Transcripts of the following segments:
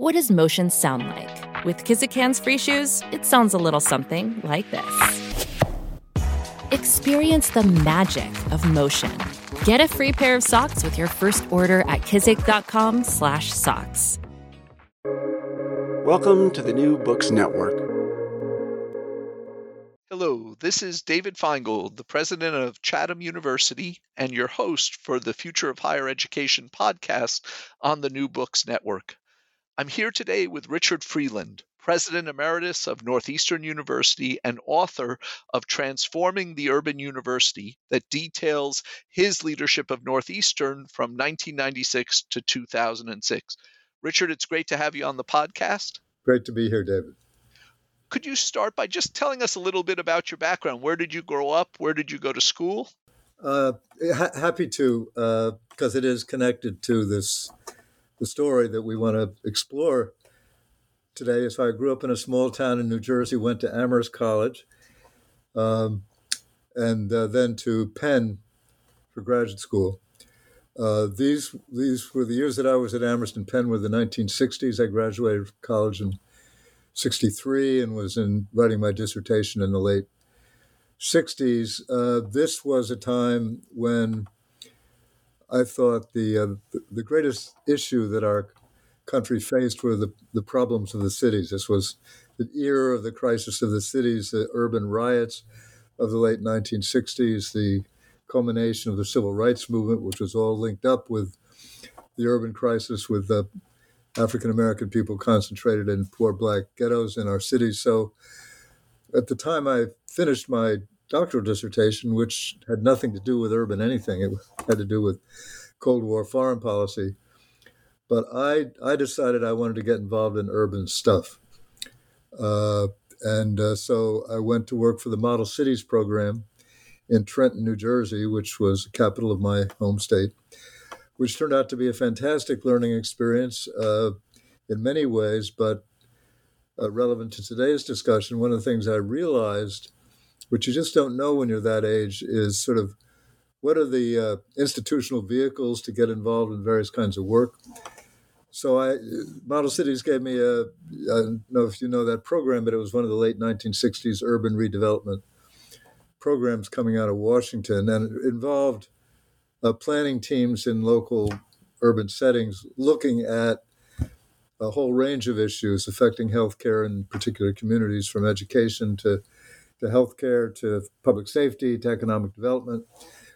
What does motion sound like? With Kizikans free shoes, it sounds a little something like this. Experience the magic of motion. Get a free pair of socks with your first order at kizik.com/socks. Welcome to the New Books Network. Hello, this is David Finegold, the president of Chatham University and your host for the Future of Higher Education podcast on the New Books Network. I'm here today with Richard Freeland, President Emeritus of Northeastern University and author of Transforming the Urban University, that details his leadership of Northeastern from 1996 to 2006. Richard, it's great to have you on the podcast. Great to be here, David. Could you start by just telling us a little bit about your background? Where did you grow up? Where did you go to school? Uh, ha- happy to, because uh, it is connected to this the story that we want to explore today. So I grew up in a small town in New Jersey, went to Amherst College, um, and uh, then to Penn for graduate school. Uh, these these were the years that I was at Amherst and Penn were the 1960s. I graduated from college in 63 and was in writing my dissertation in the late 60s. Uh, this was a time when I thought the, uh, the greatest issue that our country faced were the, the problems of the cities. This was the era of the crisis of the cities, the urban riots of the late 1960s, the culmination of the civil rights movement, which was all linked up with the urban crisis, with the African American people concentrated in poor black ghettos in our cities. So at the time I finished my doctoral dissertation, which had nothing to do with urban anything. It had to do with Cold War foreign policy. But I, I decided I wanted to get involved in urban stuff. Uh, and uh, so I went to work for the Model Cities program in Trenton, New Jersey, which was the capital of my home state, which turned out to be a fantastic learning experience uh, in many ways. But uh, relevant to today's discussion, one of the things I realized which you just don't know when you're that age, is sort of what are the uh, institutional vehicles to get involved in various kinds of work. So I, Model Cities gave me a, I don't know if you know that program, but it was one of the late 1960s urban redevelopment programs coming out of Washington, and it involved uh, planning teams in local urban settings looking at a whole range of issues affecting healthcare in particular communities, from education to to healthcare to public safety to economic development.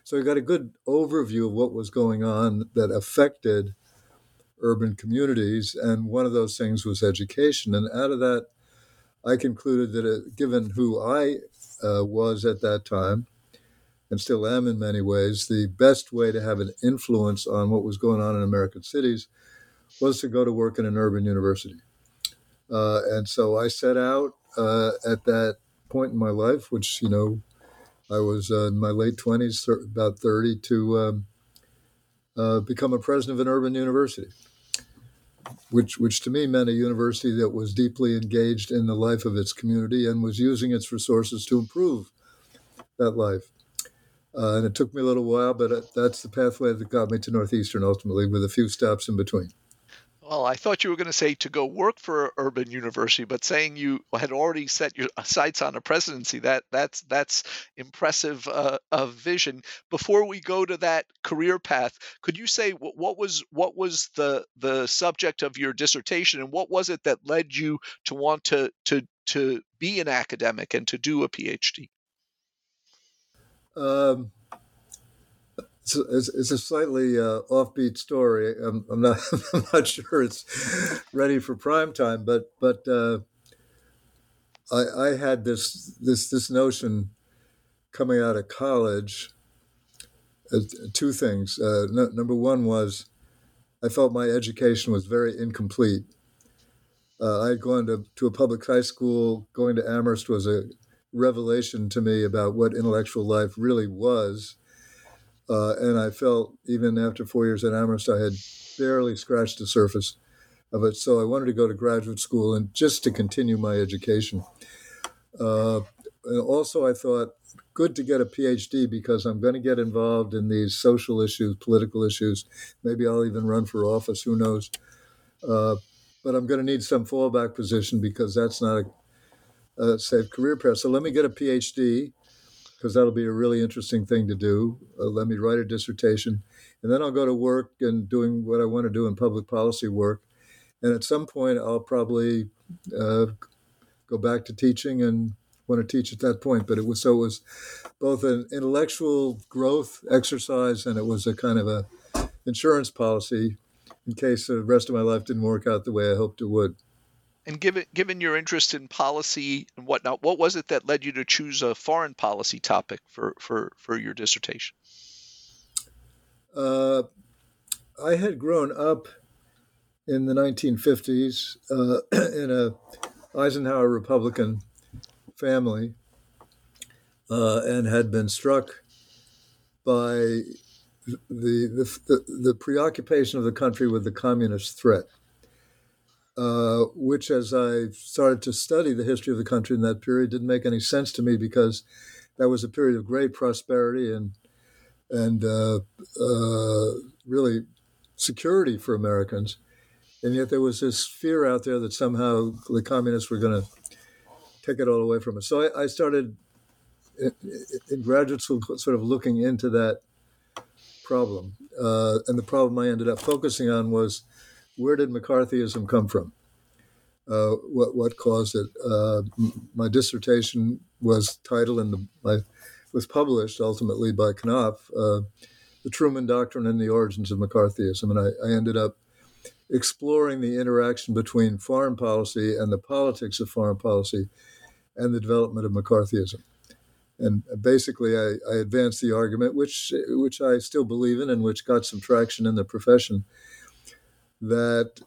So we got a good overview of what was going on that affected urban communities. And one of those things was education. And out of that, I concluded that it, uh, given who I uh, was at that time, and still am in many ways, the best way to have an influence on what was going on in American cities was to go to work in an urban university. Uh, and so I set out uh, at that point in my life, which you know, I was uh, in my late twenties, about thirty, to um, uh, become a president of an urban university, which which to me meant a university that was deeply engaged in the life of its community and was using its resources to improve that life. Uh, and it took me a little while, but that's the pathway that got me to Northeastern ultimately, with a few stops in between. Well, I thought you were going to say to go work for Urban University, but saying you had already set your sights on a presidency that that's that's impressive uh, of vision. Before we go to that career path, could you say what, what was what was the the subject of your dissertation, and what was it that led you to want to to to be an academic and to do a PhD? Um, it's, it's, a slightly uh, offbeat story. I'm, I'm, not I'm not sure it's ready for prime time, but but uh, I, I had this this this notion coming out of college. Uh, two things. Uh, no, number one was I felt my education was very incomplete. Uh, I had gone to, to a public high school. Going to Amherst was a revelation to me about what intellectual life really was uh, and I felt even after four years at Amherst, I had barely scratched the surface of it. So I wanted to go to graduate school and just to continue my education. Uh, also, I thought good to get a PhD because I'm going to get involved in these social issues, political issues. Maybe I'll even run for office. Who knows? Uh, but I'm going to need some fallback position because that's not a, a safe career path. So let me get a PhD because that'll be a really interesting thing to do. Uh, let me write a dissertation, and then I'll go to work and doing what I want to do in public policy work. And at some point, I'll probably uh, go back to teaching and want to teach at that point. But it was so it was both an intellectual growth exercise and it was a kind of a insurance policy in case the rest of my life didn't work out the way I hoped it would. And given given your interest in policy and whatnot, what was it that led you to choose a foreign policy topic for for for your dissertation? Uh, I had grown up in the 1950s uh, in a Eisenhower Republican family uh, and had been struck by the, the, the, the preoccupation of the country with the communist threat. Uh, which, as I started to study the history of the country in that period, didn't make any sense to me because that was a period of great prosperity and and uh, uh, really security for Americans, and yet there was this fear out there that somehow the communists were going to take it all away from us. So I, I started in, in, graduate school, sort of looking into that problem, uh, and the problem I ended up focusing on was where did McCarthyism come from? Uh, what what caused it? Uh, my dissertation was titled and was published ultimately by Knopf, uh, "The Truman Doctrine and the Origins of McCarthyism," and I, I, ended up exploring the interaction between foreign policy and the politics of foreign policy, and the development of McCarthyism. And basically, I, I advanced the argument, which which I still believe in, and which got some traction in the profession that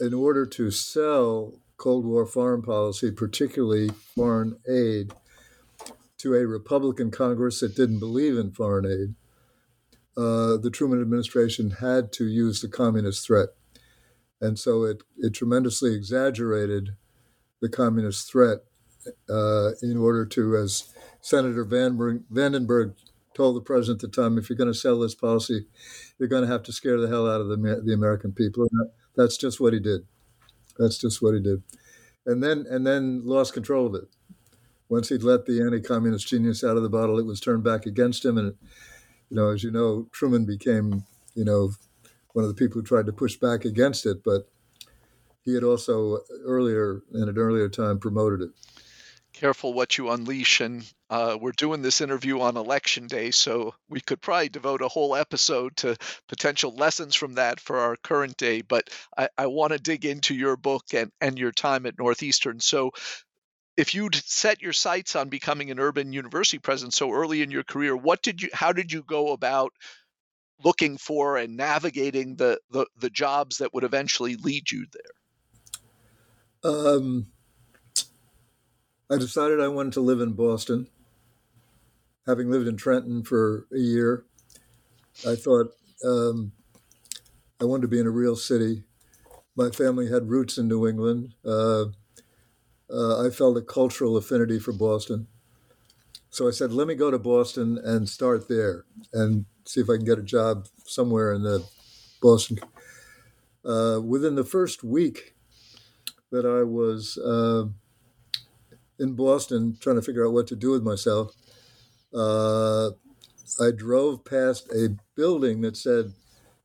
in order to sell Cold War foreign policy, particularly foreign aid, to a Republican Congress that didn't believe in foreign aid, uh, the Truman administration had to use the communist threat. And so it, it tremendously exaggerated the communist threat uh, in order to, as Senator Van Vandenberg told the president at the time, if you're going to sell this policy, you're going to have to scare the hell out of the, the American people. And that's just what he did. That's just what he did. And then and then lost control of it. Once he'd let the anti-communist genius out of the bottle, it was turned back against him. And you know, as you know, Truman became you know one of the people who tried to push back against it, but he had also earlier in an earlier time promoted it careful what you unleash. And uh, we're doing this interview on election day, so we could probably devote a whole episode to potential lessons from that for our current day. But I, I want to dig into your book and, and your time at Northeastern. So, if you'd set your sights on becoming an urban university president so early in your career, what did you? How did you go about? looking for and navigating the, the, the jobs that would eventually lead you there? Um, I decided I wanted to live in Boston. Having lived in Trenton for a year, I thought um, I wanted to be in a real city. My family had roots in New England. Uh, uh, I felt a cultural affinity for Boston. So I said, let me go to Boston and start there and see if I can get a job somewhere in the Boston uh, within the first week that I was uh, in Boston trying to figure out what to do with myself, uh, I drove past a building that said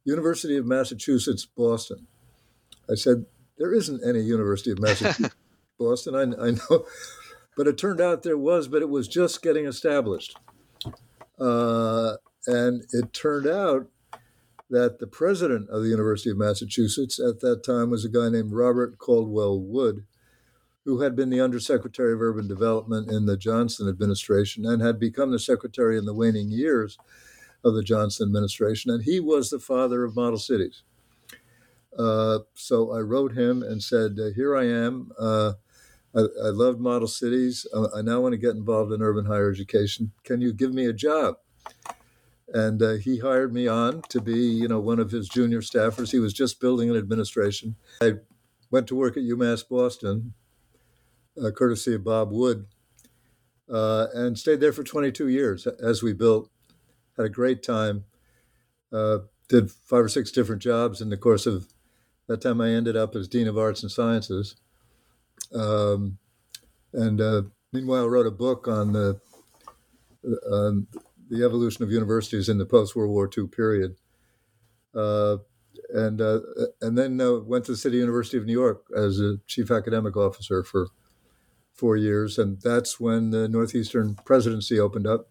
University of Massachusetts, Boston. I said, There isn't any University of Massachusetts, Boston. I, I, know. But it turned out there was, but it was just getting established. Uh, and it turned out that the president of the University of Massachusetts at that time was a guy named Robert Coldwell Wood, who had been the Undersecretary of Urban Development in the Johnson administration and had become the secretary in the waning years of the Johnson administration. And he was the father of model cities. Uh, so I wrote him and said, uh, Here I am. Uh, I, I love model cities. I, I now want to get involved in urban higher education. Can you give me a job? and uh, he hired me on to be you know one of his junior staffers he was just building an administration i went to work at umass boston uh, courtesy of bob wood uh, and stayed there for 22 years as we built. Had a great time. Uh, did five or six different jobs in the course of that time i ended up as dean of arts and sciences. Um, and uh, meanwhile wrote a book on the the evolution of universities in the post World War II period. Uh, and uh, and then uh, went to the City University of New York as a chief academic officer for four years, and that's when the Northeastern presidency opened up.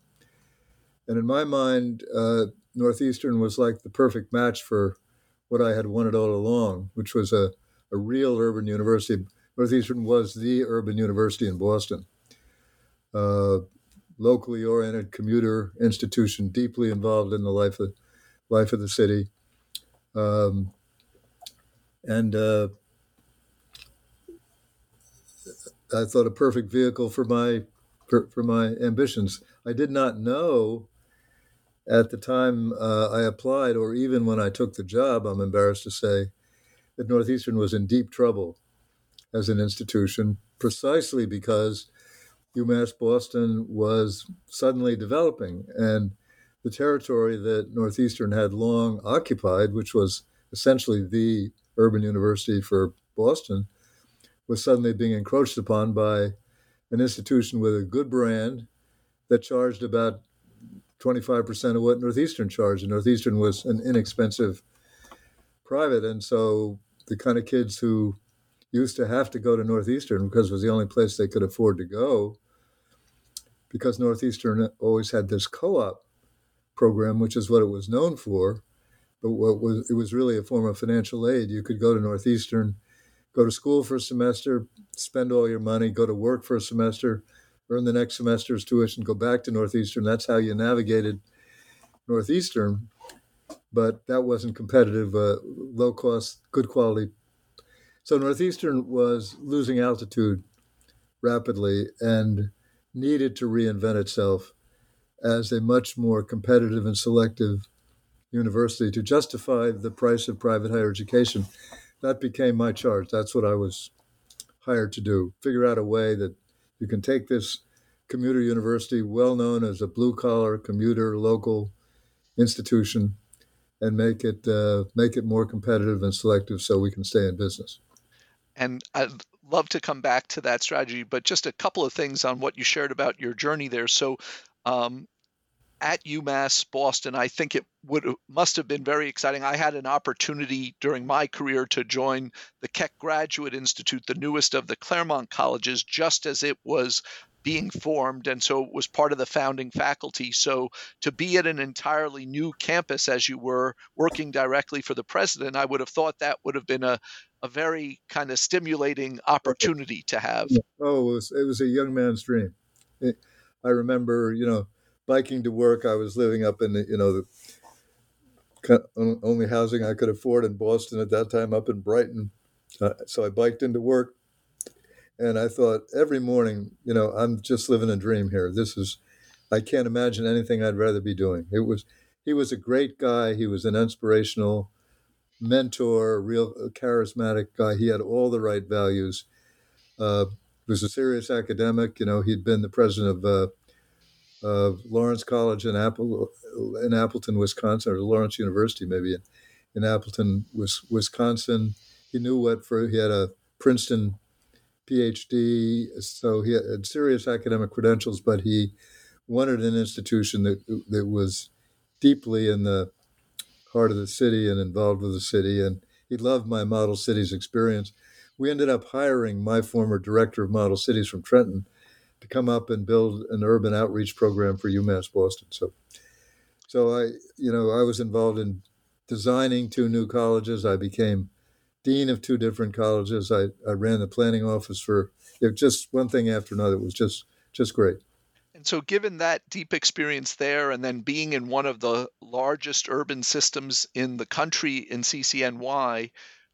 And in my mind, uh, Northeastern was like the perfect match for what I had wanted all along, which was a, a real urban university. Northeastern was the urban university in Boston. Uh, locally oriented commuter institution, deeply involved in the life of life of the city, um, and uh, I thought a perfect vehicle for my for, for, my ambitions. I did not know at the time uh, I applied, or even when I took the job. I'm embarrassed to say that Northeastern was in deep trouble as an institution, precisely because UMass Boston was suddenly developing, and the territory that Northeastern had long occupied, which was essentially the urban university for Boston, was suddenly being encroached upon by an institution with a good brand that charged about 25% of what Northeastern charged. And Northeastern was an inexpensive private. And so the kind of kids who used to have to go to Northeastern because it was the only place they could afford to go because Northeastern always had this co-op program, which is what it was known for. But what was it was really a form of financial aid. You could go to Northeastern, go to school for a semester, spend all your money, go to work for a semester, earn the next semester's tuition, go back to Northeastern. That's how you navigated Northeastern. But that wasn't competitive, uh, low cost, good quality. So Northeastern was losing altitude rapidly, and needed to reinvent itself as a much more competitive and selective university to justify the price of private higher education. That became my charge. That's what I was hired to do figure out a way that you can take this commuter university, well known as a blue collar commuter local institution, and make it uh, make it more competitive and selective so we can stay in business. And I'd love to come back to that strategy, but just a couple of things on what you shared about your journey there. So, um, at UMass Boston, I think it would must have been very exciting. I had an opportunity during my career to join the Keck Graduate Institute, the newest of the Claremont colleges, just as it was being formed and so it was part of the founding faculty so to be at an entirely new campus as you were working directly for the president i would have thought that would have been a, a very kind of stimulating opportunity to have. Oh, it was, it was a young man's dream. I remember, you know, biking to work. I was living up in the, you know, the only housing I could afford in Boston at that time, up in Brighton. Uh, so I biked into work, and I thought every morning, you know, I'm just living a dream here. This is, I can't imagine anything I'd rather be doing. It was, he was a great guy. He was an inspirational mentor, real charismatic guy. He had all the right values. Uh, was a serious academic. You know, he'd been the president of uh, of Lawrence College in Apple in Appleton, Wisconsin, or Lawrence University, maybe. in Appleton, Wisconsin. He knew what for he had a Princeton PhD, so he had serious academic credentials, but he wanted an institution that that was deeply in the heart of the city and involved with the city, and he loved my model cities experience. We ended up hiring my former director of model cities from Trenton to come up and build an urban outreach program for UMass Boston. So, so I, you know, I was involved in designing two new colleges. I became dean of two different colleges. I, I ran the planning office for just one thing after another. It was just just great. And so, given that deep experience there, and then being in one of the largest urban systems in the country in CCNY,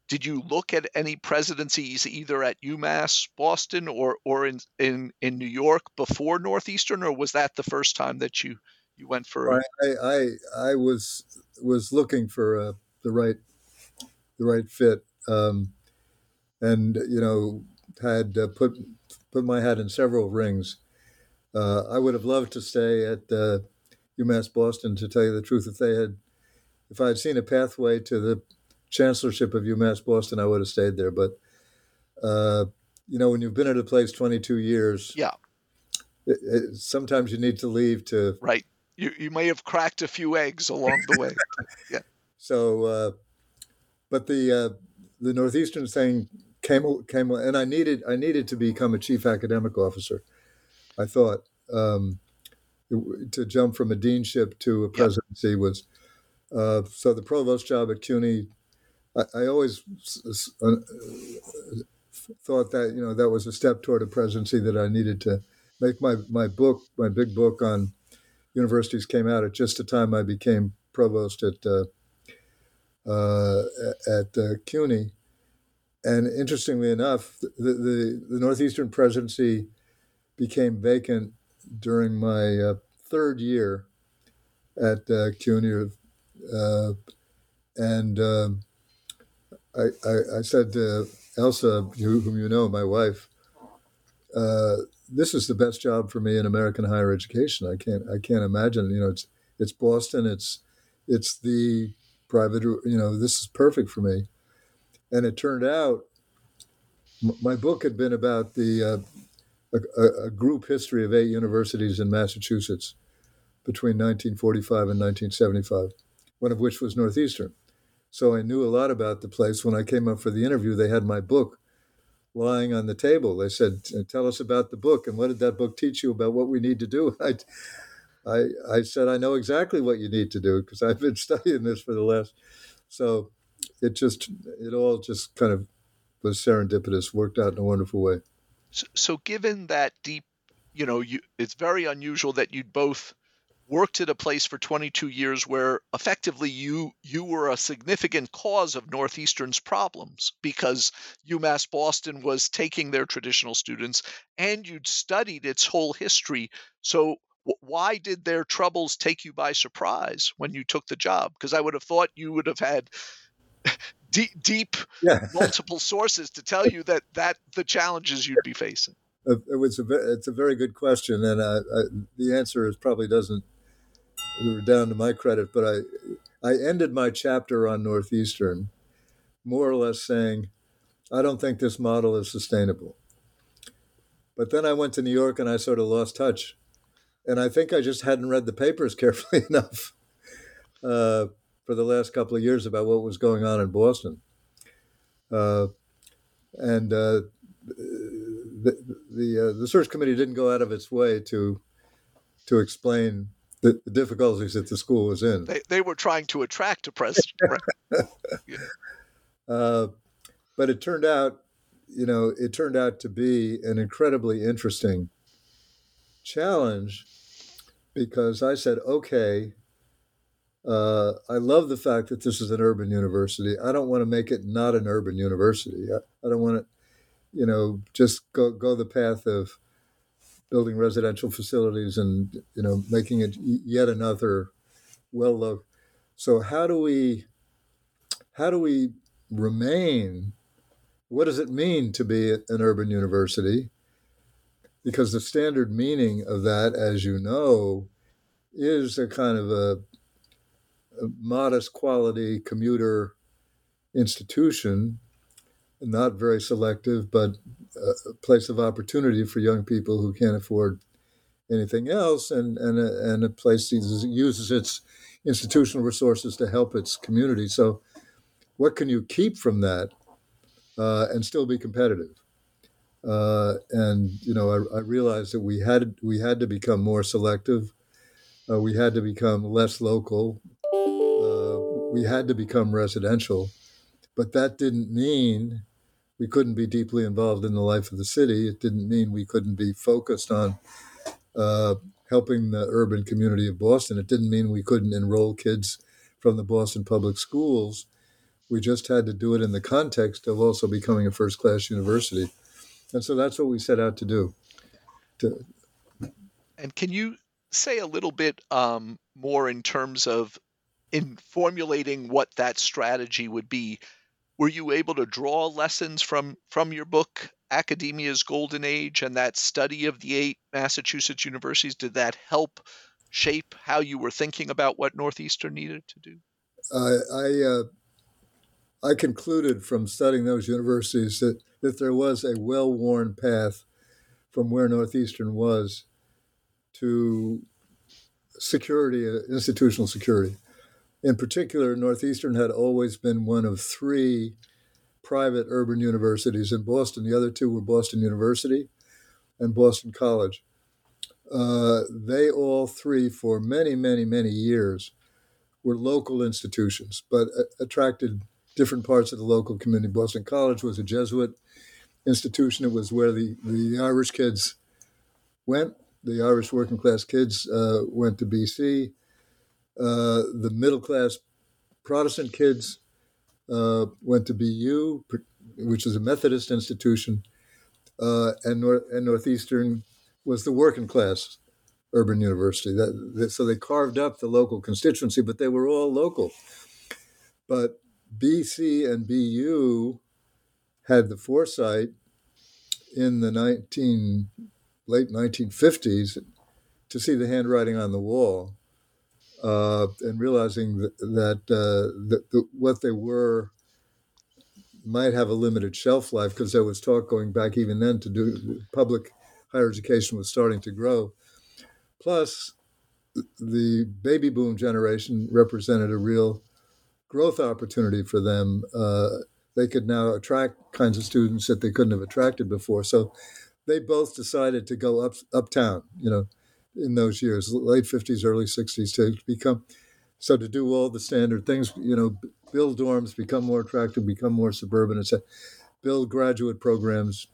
did you look at any presidencies either at UMass Boston or or in in, in New York before Northeastern, or was that the first time that you you went for? I I, I was was looking for uh, the right the right fit, um, and you know had uh, put put my hat in several rings. Uh, I would have loved to stay at uh, UMass Boston. To tell you the truth, if they had, if I had seen a pathway to the chancellorship of UMass Boston, I would have stayed there. But uh, you know, when you've been at a place 22 years, yeah, it, it, sometimes you need to leave to right you you may have cracked a few eggs along the way. yeah. So, uh, but the uh, the northeastern thing came came, and I needed I needed to become a chief academic officer. I thought um, to jump from a deanship to a presidency yep. was uh, so the provost job at CUNY. I, I always uh, thought that you know that was a step toward a presidency that I needed to make my my book my big book on universities came out at just the time I became provost at uh, uh, at uh, CUNY. And interestingly enough, the, the, the, Northeastern presidency became vacant during my uh, third year at uh, CUNY. Uh, and um, I, I, I, said to Elsa, whom you know, my wife, uh, this is the best job for me in American higher education. I can't I can't imagine. You know, it's it's Boston. It's it's the private. You know, this is perfect for me. And it turned out, my book had been about the uh, a, a, group history of eight universities in Massachusetts between 1945 and 1975, one of which was Northeastern. So I knew a lot about the place. When I came up for the interview, they had my book lying on the table. They said, "Tell us about the book and what did that book teach you about what we need to do?" I, I, I said, "I know exactly what you need to do because I've been studying this for the last." So, it just it all just kind of was serendipitous, worked out in a wonderful way. So, so given that deep, you know, you it's very unusual that you'd both worked at a place for 22 years where effectively you you were a significant cause of Northeastern's problems because UMass Boston was taking their traditional students and you'd studied its whole history. So why did their troubles take you by surprise when you took the job? Because I would have thought you would have had deep, deep yeah. multiple sources to tell you that that the challenges you'd be facing. It was a it's a very good question, and I, I, the answer is probably doesn't were down to my credit, but I I ended my chapter on Northeastern more or less saying, I don't think this model is sustainable. But then I went to New York and I sort of lost touch. And I think I just hadn't read the papers carefully enough uh, for the last couple of years about what was going on in Boston. Uh, and uh, the the, uh, the search committee didn't go out of its way to to explain the, the, difficulties that the school was in. They, they were trying to attract a president. yeah. uh, but it turned out, you know, it turned out to be an incredibly interesting challenge because I said, okay, uh, I love the fact that this is an urban university. I don't want to make it not an urban university. I, I don't want to, you know, just go go the path of building residential facilities and you know making it yet another well loved. So how do we how do we remain? What does it mean to be an urban university? Because the standard meaning of that, as you know, is a kind of a, a modest quality commuter institution, not very selective, but a place of opportunity for young people who can't afford anything else, and and a, and a place that uses its institutional resources to help its community. So, what can you keep from that uh, and still be competitive? Uh, and you know, I, I, realized that we had we had to become more selective. Uh, we had to become less local. Uh, we had to become residential, but that didn't mean we couldn't be deeply involved in the life of the city. It didn't mean we couldn't be focused on uh, helping the urban community of Boston. It didn't mean we couldn't enroll kids from the Boston public schools. We just had to do it in the context of also becoming a first class university. And so that's what we set out to do. To, and can you say a little bit um, more in terms of in formulating what that strategy would be? Were you able to draw lessons from from your book academia's golden age and that study of the eight Massachusetts universities, did that help shape how you were thinking about what Northeastern needed to do? I uh, I concluded from studying those universities that, that there was a well worn path from where Northeastern was to security, uh, institutional security. In particular, Northeastern had always been one of three private urban universities in Boston. The other two were Boston University and Boston College. Uh, they all three, for many, many, many years, were local institutions, but attracted different parts of the local community. Boston College was a Jesuit institution. It was where the, the Irish kids went. The Irish working class kids uh, went to BC. Uh, the middle class Protestant kids uh, went to BU, which is a Methodist institution, uh, and, and Northeastern was the working class urban university. That, that, so they carved up the local constituency, but they were all local. But BC and BU had the foresight in the 19 late 1950s to see the handwriting on the wall uh, and realizing that, that, uh, that the, what they were might have a limited shelf life because there was talk going back even then to do public higher education was starting to grow. Plus, the baby boom generation represented a real growth opportunity for them. Uh, they could now attract kinds of students that they couldn't have attracted before. So they both decided to go up uptown. You know, in those years, late 50s, early 60s, to become so to do all the standard things, you know, build dorms, become more attractive, become more suburban, etc. Build graduate programs.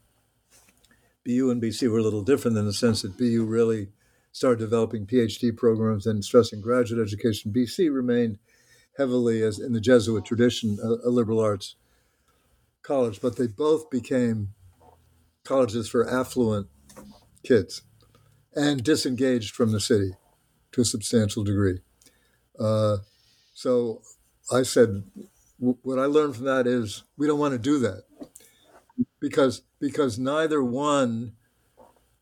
BU and BC were a little different in the sense that BU really started developing PhD programs and stressing graduate education. BC remained heavily as in the Jesuit tradition, a, a liberal arts college, but they both became colleges for affluent kids and disengaged from the city to a substantial degree. Uh, so I said, what I learned from that is we don't want to do that because because neither one.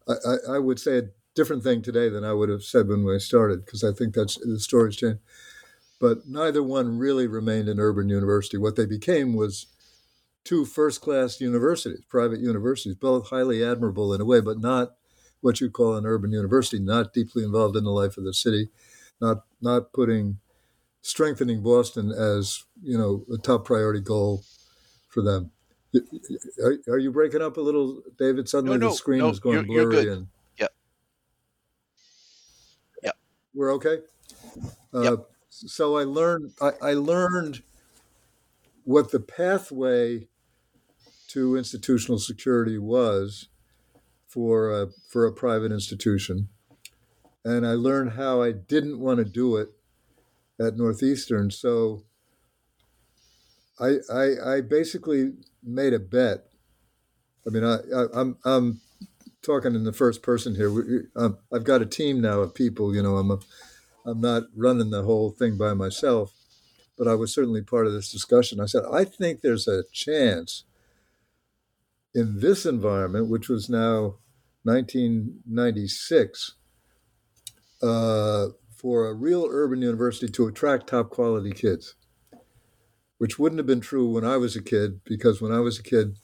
I, I, I would say a different thing today than I would have said when we started because I think that's the story's changed. But neither one really remained an urban university. What they became was two first-class universities, private universities, both highly admirable in a way, but not what you call an urban university, not deeply involved in the life of the city, not not putting strengthening Boston as you know a top priority goal for them. Are, are you breaking up a little, David? Suddenly no, no, the screen no, is going you're, blurry. You're and yeah, yeah, we're okay. Uh, yep. So I learned. I, I learned what the pathway to institutional security was for a, for a private institution, and I learned how I didn't want to do it at Northeastern. So I I, I basically made a bet. I mean, I, I I'm I'm talking in the first person here. Um, I've got a team now of people. You know, I'm a, I'm not running the whole thing by myself, but I was certainly part of this discussion. I said I think there's a chance in this environment, which was now 1996 uh, for a real urban university to attract top quality kids. which wouldn't have been true when I was a kid, because when I was a kid,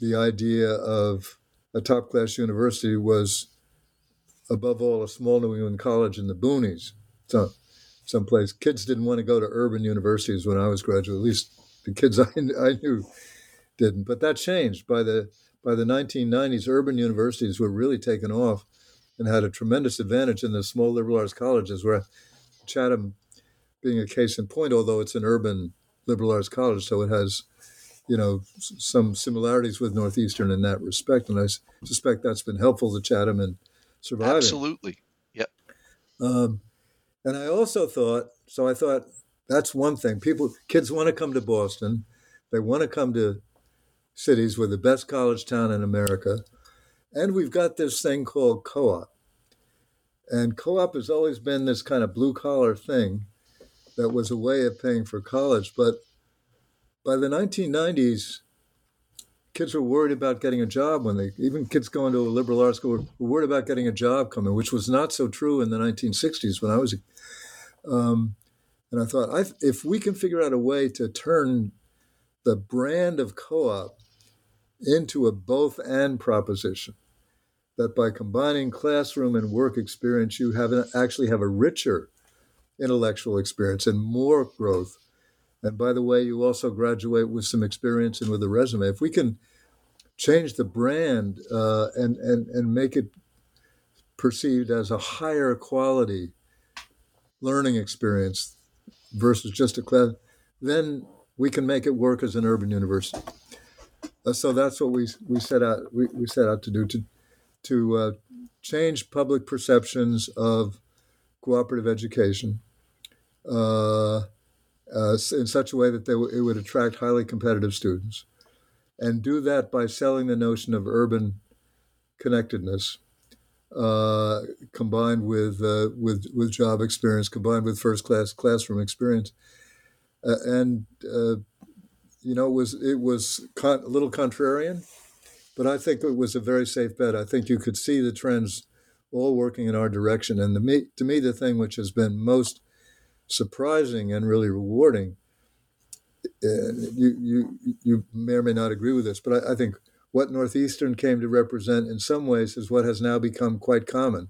the idea of a top class university was, above all, a small New England college in the boonies. So, someplace. Kids didn't want to go to urban universities when I was graduate. At least the kids I, I knew didn't. But that changed by the by the 1990s. Urban universities were really taken off and had a tremendous advantage in the small liberal arts colleges, where Chatham being a case in point, although it's an urban liberal arts college, so it has, you know, some similarities with Northeastern in that respect, and I suspect that's been helpful to Chatham in surviving. Absolutely, yep. Um, and I also thought, so I thought that's one thing. People, kids want to come to Boston, they want to come to cities with the best college town in America, and we've got this thing called co-op. And co-op has always been this kind of blue collar thing that was a way of paying for college. But by the 1990s, kids were worried about getting a job when they, even kids going to a liberal arts school, were worried about getting a job coming, which was not so true in the 1960s when I was. Um, and I thought, I, if we can figure out a way to turn the brand of co op into a both and proposition, that by combining classroom and work experience, you have actually have a richer intellectual experience and more growth. And by the way, you also graduate with some experience and with a resume. If we can change the brand uh, and, and, and make it perceived as a higher quality learning experience versus just a class, then we can make it work as an urban university. Uh, so that's what we, we set out we, we set out to do to to uh, change public perceptions of cooperative education uh, uh, in such a way that w- it would attract highly competitive students, and do that by selling the notion of urban connectedness uh, combined with uh, with with job experience, combined with first class classroom experience, and you know it was it was con- a little contrarian, but I think it was a very safe bet. I think you could see the trends all working in our direction, and the me, to me the thing which has been most surprising and really rewarding. You you you may or may not agree with this, but I, I think what Northeastern came to represent in some ways is what has now become quite common,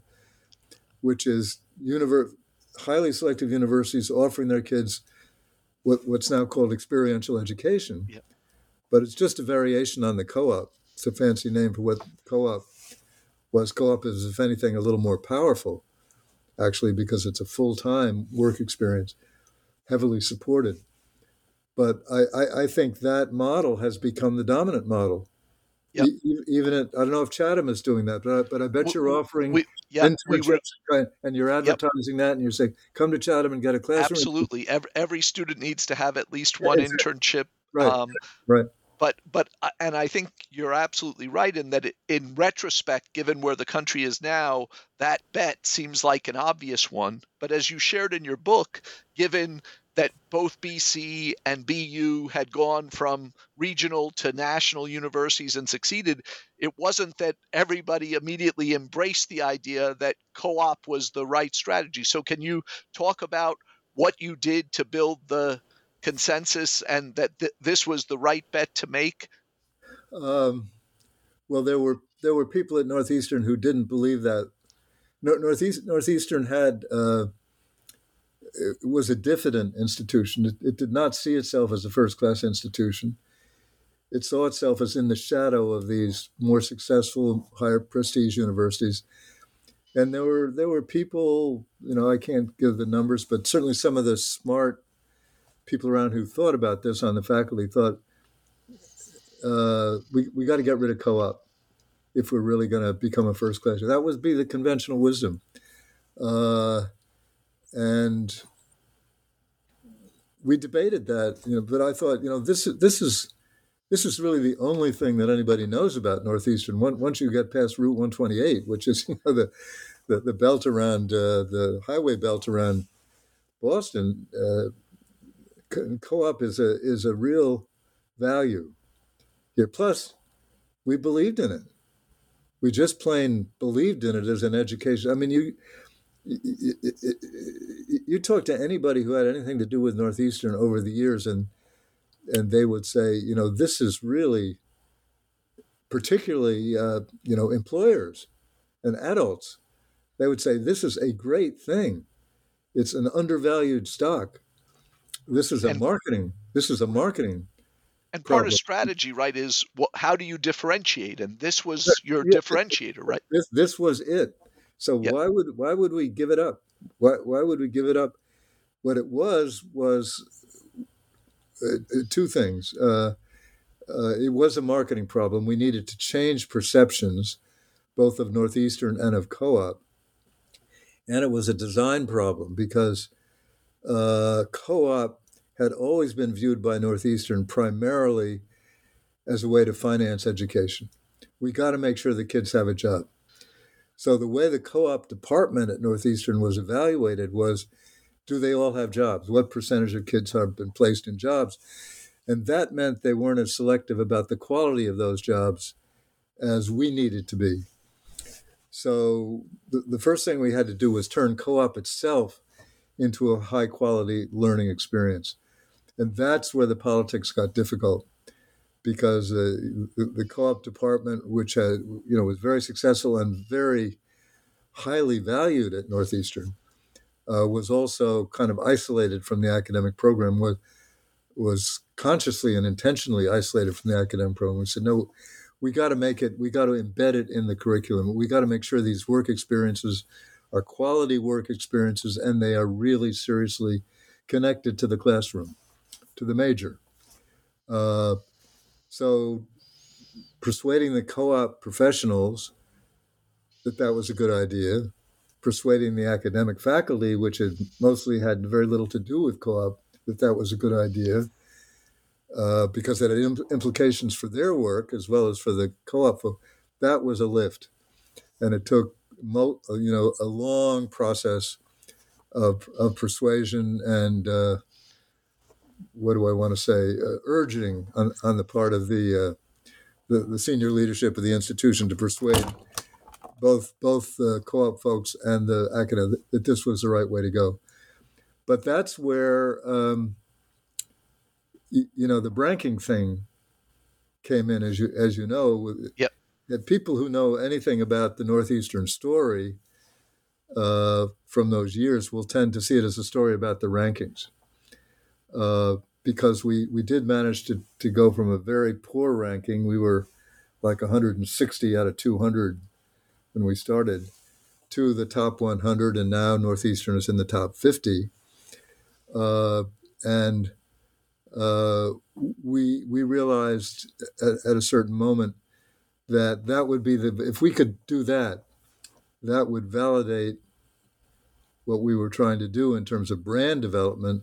which is univer- highly selective universities offering their kids what, what's now called experiential education. Yep. But it's just a variation on the co op. It's a fancy name for what co op was. Co op is, if anything, a little more powerful, actually, because it's a full time work experience, heavily supported. But I, I, I think that model has become the dominant model Yep. E- even at, I don't know if Chatham is doing that, but I, but I bet We- you're offering We, yeah, we were, internships right, and you're advertising that, and you're saying, "Come to Chatham and get a classroom." absolutely. Every, every student needs to have at least one internship. Right, Um, right. but but and I think you're absolutely right in that it, in retrospect, given where the country is now, that bet seems like an obvious one. But as you shared in your book, given that both BC and BU had gone from regional to national universities and succeeded, it wasn't that everybody immediately embraced the idea that co-op was the right strategy. So can you talk about what you did to build the consensus and that th- this was the right bet to make? Um, well, there were there were people at Northeastern who didn't believe that. Northeast, Northeastern had uh, it was a diffident institution. It, it did not see itself as a first class institution. It saw itself as in the shadow of these more successful, higher prestige universities. And there were there were people, you know, I can't give the numbers, but certainly some of the smart people around who thought about this on the faculty thought uh, we we got to get rid of co-op if we're really going to become a first class. That would be the conventional wisdom, uh, and we debated that. You know, but I thought, you know, this is this is this is really the only thing that anybody knows about Northeastern. Once you get past Route 128, which is you know the the, the belt around uh, the highway belt around Boston, uh, co-op is a is a real value here. Plus, we believed in it. We just plain believed in it as an education. I mean, you, you you talk to anybody who had anything to do with Northeastern over the years, and and they would say, you know, this is really, particularly, uh, you know, employers and adults, they would say, this is a great thing. It's an undervalued stock. This is a And- marketing. This is a marketing. And part of strategy, right, is what, how do you differentiate? And this was your Yeah. differentiator, right? This this was it. So Yep. why would why would we give it up? Why why would we give it up? What it was was uh, uh, two things. Uh, uh, it was a marketing problem. We needed to change perceptions, both of Northeastern and of co-op, and it was a design problem because uh, co-op had always been viewed by Northeastern primarily as a way to finance education. We got to make sure the kids have a job. So the way the co-op department at Northeastern was evaluated was, do they all have jobs? What percentage of kids have been placed in jobs? And that meant they weren't as selective about the quality of those jobs as we needed to be. So the, the first thing we had to do was turn co-op itself into a high quality learning experience. And that's where the politics got difficult because uh, the, the co-op department, which had, you know, was very successful and very highly valued at Northeastern, uh, was also kind of isolated from the academic program. Was was consciously and intentionally isolated from the academic program. We said, no, we got to make it. We got to embed it in the curriculum. We got to make sure these work experiences are quality work experiences and they are really seriously connected to the classroom, to the major. Uh, so persuading the co-op professionals that that was a good idea, persuading the academic faculty, which had mostly had very little to do with co-op, that that was a good idea, uh, because it had im- implications for their work as well as for the co-op. That was a lift, and it took mo- you know a long process of of persuasion and. Uh, what do I want to say? Uh, urging on, on the part of the, uh, the the senior leadership of the institution to persuade both both the co-op folks and the academic that this was the right way to go. But that's where um, you, you know the branking thing came in, as you as you know. With, Yep. That people who know anything about the northeastern story uh, from those years will tend to see it as a story about the rankings uh, because we, we did manage to, to go from a very poor ranking. We were like 160 out of 200 when we started to the top 100, and now Northeastern is in the top 50. Uh, and uh, we we realized at, at a certain moment that that would be the if we could do that, that would validate what we were trying to do in terms of brand development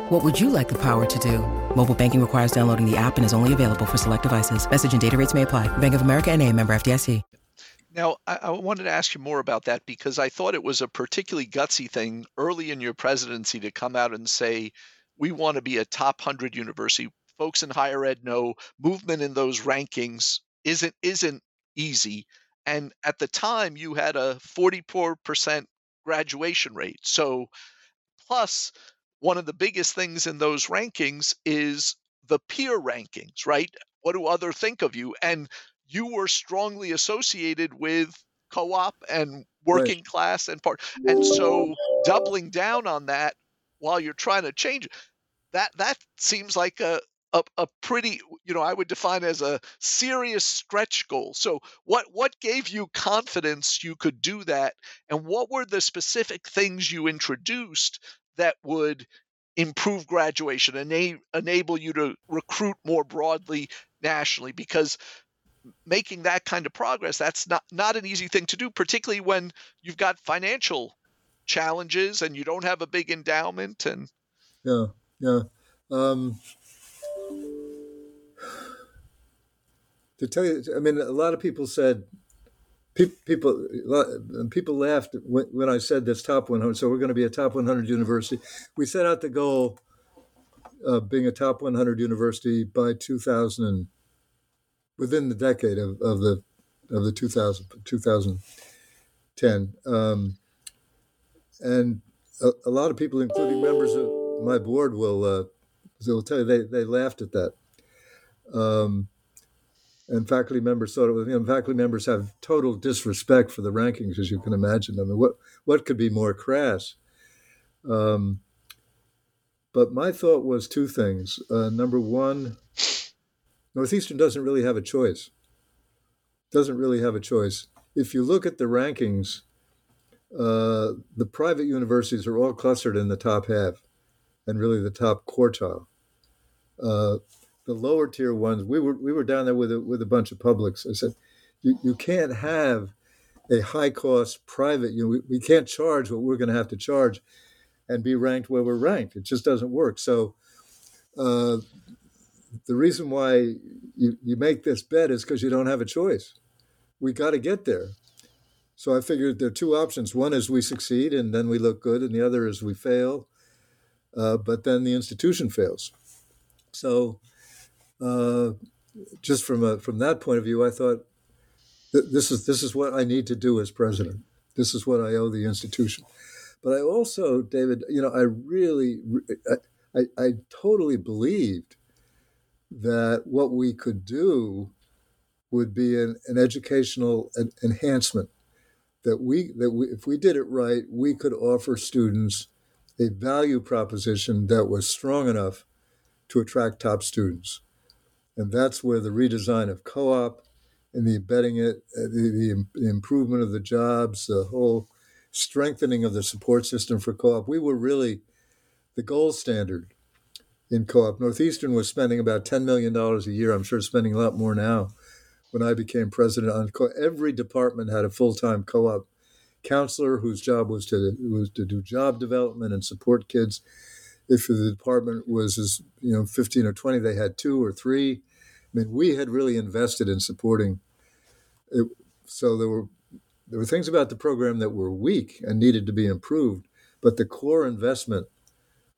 What would you like the power to do? Mobile banking requires downloading the app and is only available for select devices. Message and data rates may apply. Bank of America and a member FDIC. Now, I, I wanted to ask you more about that because I thought it was a particularly gutsy thing early in your presidency to come out and say, we want to be a top 100 university. Folks in higher ed know movement in those rankings isn't isn't easy. And at the time, you had a 44% graduation rate. So, plus, one of the biggest things in those rankings is the peer rankings, right? What do other think of you? And you were strongly associated with co-op and working class and part and so doubling down on that while you're trying to change it that that seems like a a, a pretty you know i would define as a serious stretch goal so what what gave you confidence you could do that and what were the specific things you introduced that would improve graduation ena- enable you to recruit more broadly nationally because making that kind of progress that's not not an easy thing to do particularly when you've got financial challenges and you don't have a big endowment and Yeah, yeah. Um, to tell you, I mean, a lot of people said, people people laughed when, I said this top 100. So we're going to be a top 100 university. We set out the goal of being a top 100 university by 2000, and within the decade of, of the of the 2000 2010. Um, and a, a, lot of people, including members of my board, will uh, will tell you they, they laughed at that. Um, and faculty members thought it was, you faculty members have total disrespect for the rankings, as you can imagine. I mean, what, what could be more crass? Um, but my thought was two things. Uh, number one, Northeastern doesn't really have a choice. Doesn't really have a choice. If you look at the rankings, uh, the private universities are all clustered in the top half and really the top quartile. Uh, the lower tier ones, we were we were down there with a, with a bunch of publics. I said, you, you can't have a high cost private. You know, we, we can't charge what we're going to have to charge, and be ranked where we're ranked. It just doesn't work. So, uh, the reason why you, you make this bet is because you don't have a choice. We got to get there. So I figured there are two options. One is we succeed and then we look good, and the other is we fail, uh, but then the institution fails. So uh, just from a, from that point of view, I thought this is this is what I need to do as president. This is what I owe the institution. But I also, David, you know, I really, I, I, I totally believed that what we could do would be an, an educational enhancement. That we that we, if we did it right, we could offer students a value proposition that was strong enough to attract top students. And that's where the redesign of co op and the embedding it, uh, the, the, improvement of the jobs, the whole strengthening of the support system for co op, we were really the gold standard in co op. Northeastern was spending about $10 million a year. I'm sure spending a lot more now. When I became president, on co- every department had a full time co op counselor whose job was to was to do job development and support kids if the department was as you know 15 or 20 they had two or three. I mean we had really invested in supporting it so there were there were things about the program that were weak and needed to be improved but the core investment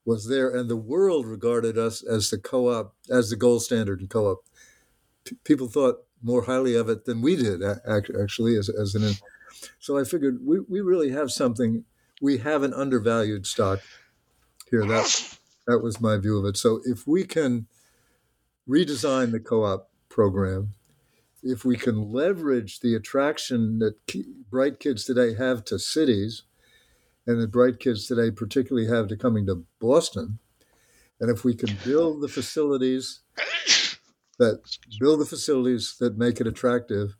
was there and the world regarded us as the co-op as the gold standard in co-op. P- people thought more highly of it than we did actually as, as an so i figured we, we really have something we have an undervalued stock here. That that was my view of it. So if we can redesign the co-op program, if we can leverage the attraction that bright kids today have to cities, and that bright kids today particularly have to coming to Boston, and if we can build the facilities that build the facilities that make it attractive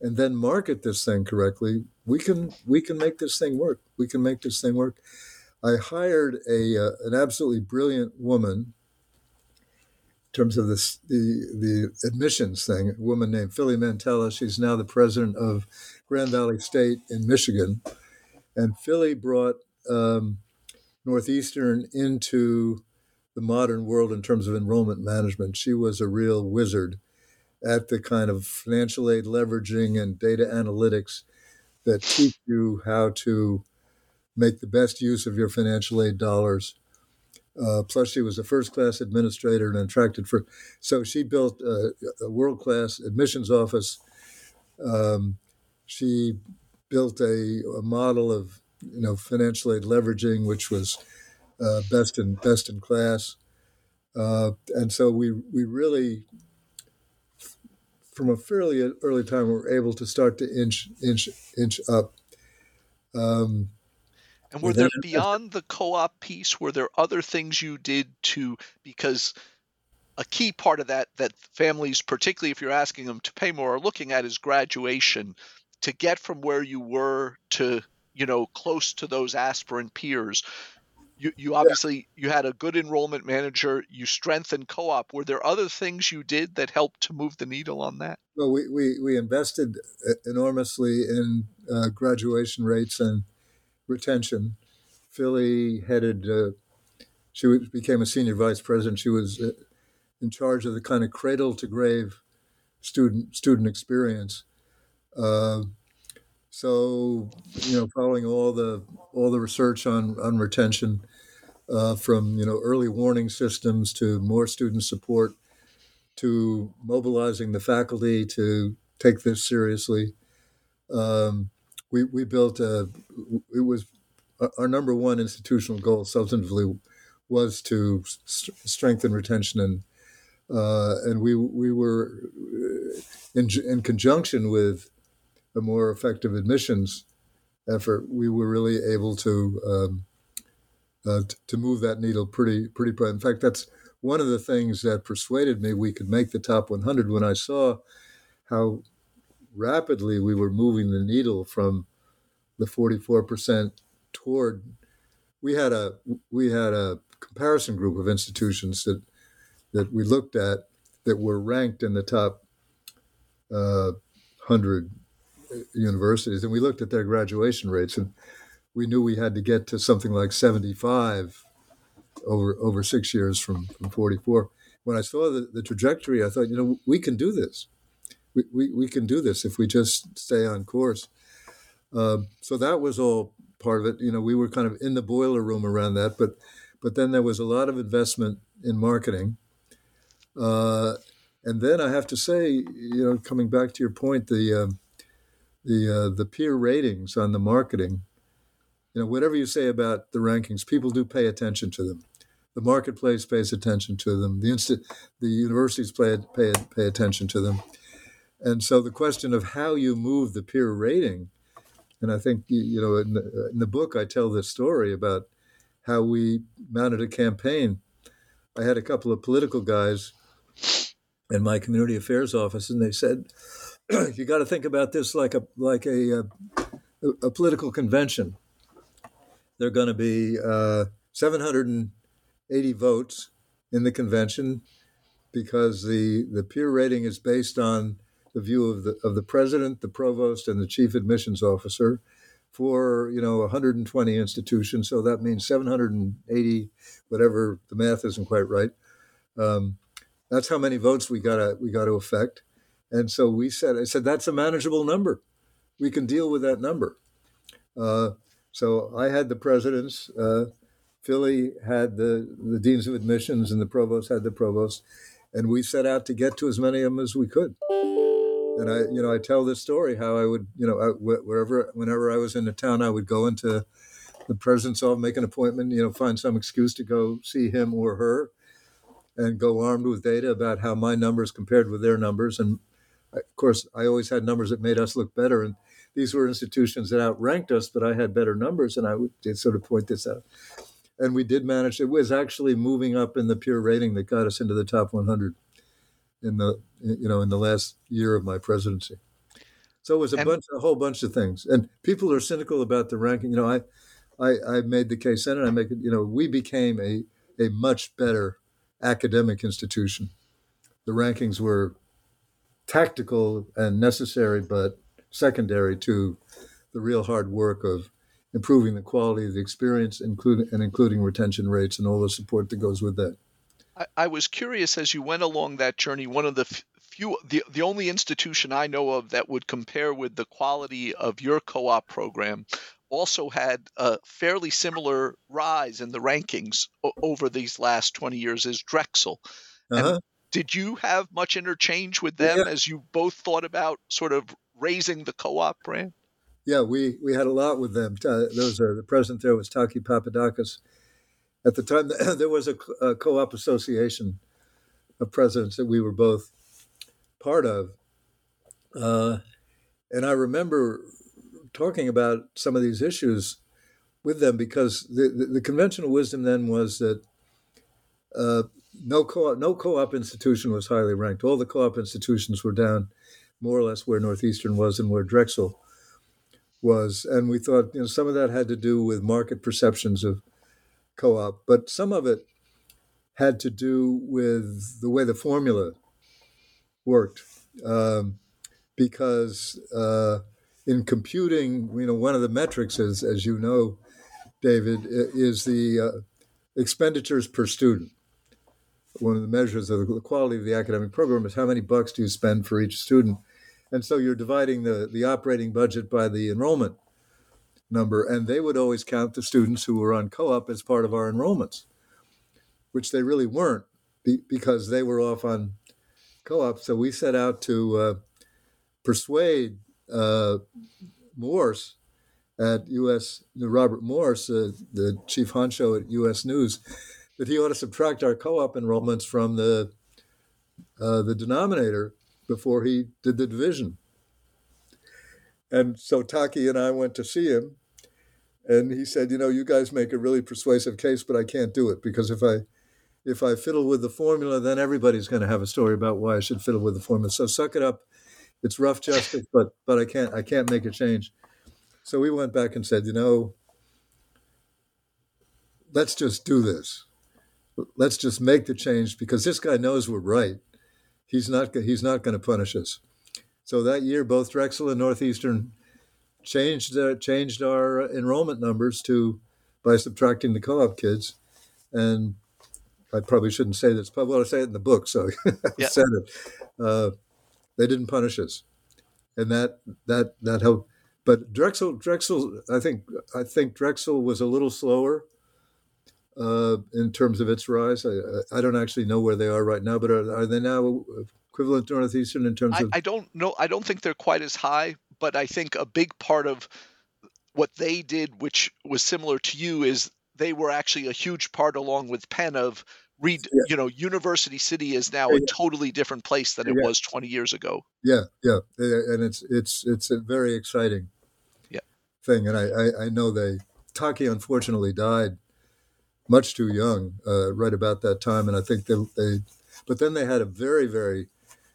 and then market this thing correctly we can we can make this thing work we can make this thing work I hired a uh, an absolutely brilliant woman in terms of this the the admissions thing. A woman named Philly Mantella. She's now the president of Grand Valley State in Michigan, and Philly brought um, Northeastern into the modern world in terms of enrollment management. She was a real wizard at the kind of financial aid leveraging and data analytics that teach you how to make the best use of your financial aid dollars. Uh, plus, she was a first class administrator and attracted for. So she built a, a world class admissions office. Um, she built a, a, model of you know financial aid leveraging, which was uh, best in best in class. Uh, and so we we really, from a fairly early time, were able to start to inch inch inch up. Um, and were there beyond the co-op piece, were there other things you did to because a key part of that that families, particularly if you're asking them to pay more, are looking at is graduation to get from where you were to you know close to those aspirant peers. You, you obviously you had a good enrollment manager. You strengthened co-op. Were there other things you did that helped to move the needle on that? Well, we, we, we invested enormously in uh, graduation rates and retention. Philly headed, uh, she became a senior vice president. She was uh, in charge of the kind of cradle to grave student student experience. Uh, so you know, following all the all the research on on retention, uh, from you know early warning systems to more student support, to mobilizing the faculty to take this seriously. Um, we we built a it was our number one institutional goal substantively was to st- strengthen retention and uh, and we we were uh, in in conjunction with a more effective admissions effort, we were really able to um, uh, t- to move that needle pretty pretty. In fact, that's one of the things that persuaded me we could make the top 100 when I saw how rapidly we were moving the needle from the 44% toward. We had a we had a comparison group of institutions that that we looked at that were ranked in the top uh, 100 universities, and we looked at their graduation rates, and we knew we had to get to something like 75 over over six years from, from 44. When I saw the, the trajectory, I thought, you know, we can do this. We, we, can do this if we just stay on course. Uh, so that was all part of it. You know, we were kind of in the boiler room around that, but but then there was a lot of investment in marketing uh, and then I have to say, you know, coming back to your point, the uh, the the peer ratings on the marketing, you know, whatever you say about the rankings, people do pay attention to them. The marketplace pays attention to them. The insti- the universities pay, pay pay attention to them. And so the question of how you move the peer rating, and I think you know in the, in the book I tell this story about how we mounted a campaign. I had a couple of political guys in my community affairs office, and they said, "You got to think about this like a like a, a, a political convention. There are going to be uh, 780 votes in the convention because the the peer rating is based on the view of the of the president, the provost, and the chief admissions officer." For you know 120 institutions, so that means 780, whatever the math isn't quite right. Um, that's how many votes we got to we got to affect. And so we said, I said that's a manageable number. We can deal with that number. Uh, so I had the presidents. Uh, Philly had the the deans of admissions, and the provost had the provost, and we set out to get to as many of them as we could. And I, you know, I tell this story how I would, you know, wherever, whenever I was in a town, I would go into the president's office, make an appointment, you know, find some excuse to go see him or her, and go armed with data about how my numbers compared with their numbers. And of course, I always had numbers that made us look better. And these were institutions that outranked us, but I had better numbers, and I would sort of point this out. And we did manage. It was actually moving up in the peer rating that got us into the top 100 in the you know in the last year of my presidency. So it was a and, bunch, a whole bunch of things. And people are cynical about the ranking. You know, I, I, I made the case then, and I make it. You know, we became a a much better academic institution. The rankings were tactical and necessary, but secondary to the real hard work of improving the quality of the experience, including and including retention rates and all the support that goes with that. I, I was curious as you went along that journey. One of the few, the the only institution I know of that would compare with the quality of your co-op program also had a fairly similar rise in the rankings o- over these last 20 years is Drexel. Uh-huh. did you have much interchange with them yeah. as you both thought about sort of raising the co-op brand? Yeah, we, we had a lot with them. Uh, those are the president there was Taki Papadakis. At the time, there was a, a co-op association of presidents that we were both part of. Uh, and I remember talking about some of these issues with them because the, the, the conventional wisdom then was that uh, no co-op no co-op institution was highly ranked. All the co-op institutions were down more or less where Northeastern was and where Drexel was, and we thought you know some of that had to do with market perceptions of co-op, but some of it had to do with the way the formula worked, um, because uh, in computing, you know, one of the metrics is, as you know, David, is the uh, expenditures per student. one of the measures of the quality of the academic program is how many bucks do you spend for each student, and so you're dividing the the operating budget by the enrollment number, and they would always count the students who were on co-op as part of our enrollments, which they really weren't because they were off on co-op. So we set out to uh, persuade uh, Morse at U.S. Robert Morse, uh, the chief honcho at U.S. News, that he ought to subtract our co-op enrollments from the uh, the denominator before he did the division. And so Taki and I went to see him, and he said, "You know, you guys make a really persuasive case, but I can't do it because if I if I fiddle with the formula, then everybody's going to have a story about why I should fiddle with the formula. So suck it up. It's rough justice, but but I can't I can't make a change." So we went back and said, "You know, let's just do this. Let's just make the change because this guy knows we're right. He's not he's not going to punish us." So that year, both Drexel and Northeastern changed uh, changed our enrollment numbers to by subtracting the co-op kids, and I probably shouldn't say this, but well, I say it in the book, so I yeah. said it. Uh, they didn't punish us, and that that that helped. But Drexel, Drexel, I think I think Drexel was a little slower uh, in terms of its rise. I, I don't actually know where they are right now, but are, are they now equivalent to Northeastern in terms I, of? I don't know. I don't think they're quite as high, but I think a big part of what they did, which was similar to you, is they were actually a huge part, along with Penn, of read. Yeah. You know, University City is now yeah. a totally different place than it yeah. was 20 years ago. Yeah, yeah, and it's it's it's a very exciting yeah. thing, and I I, I know they Taki unfortunately died much too young, uh, right about that time, and I think they, they but then they had a very very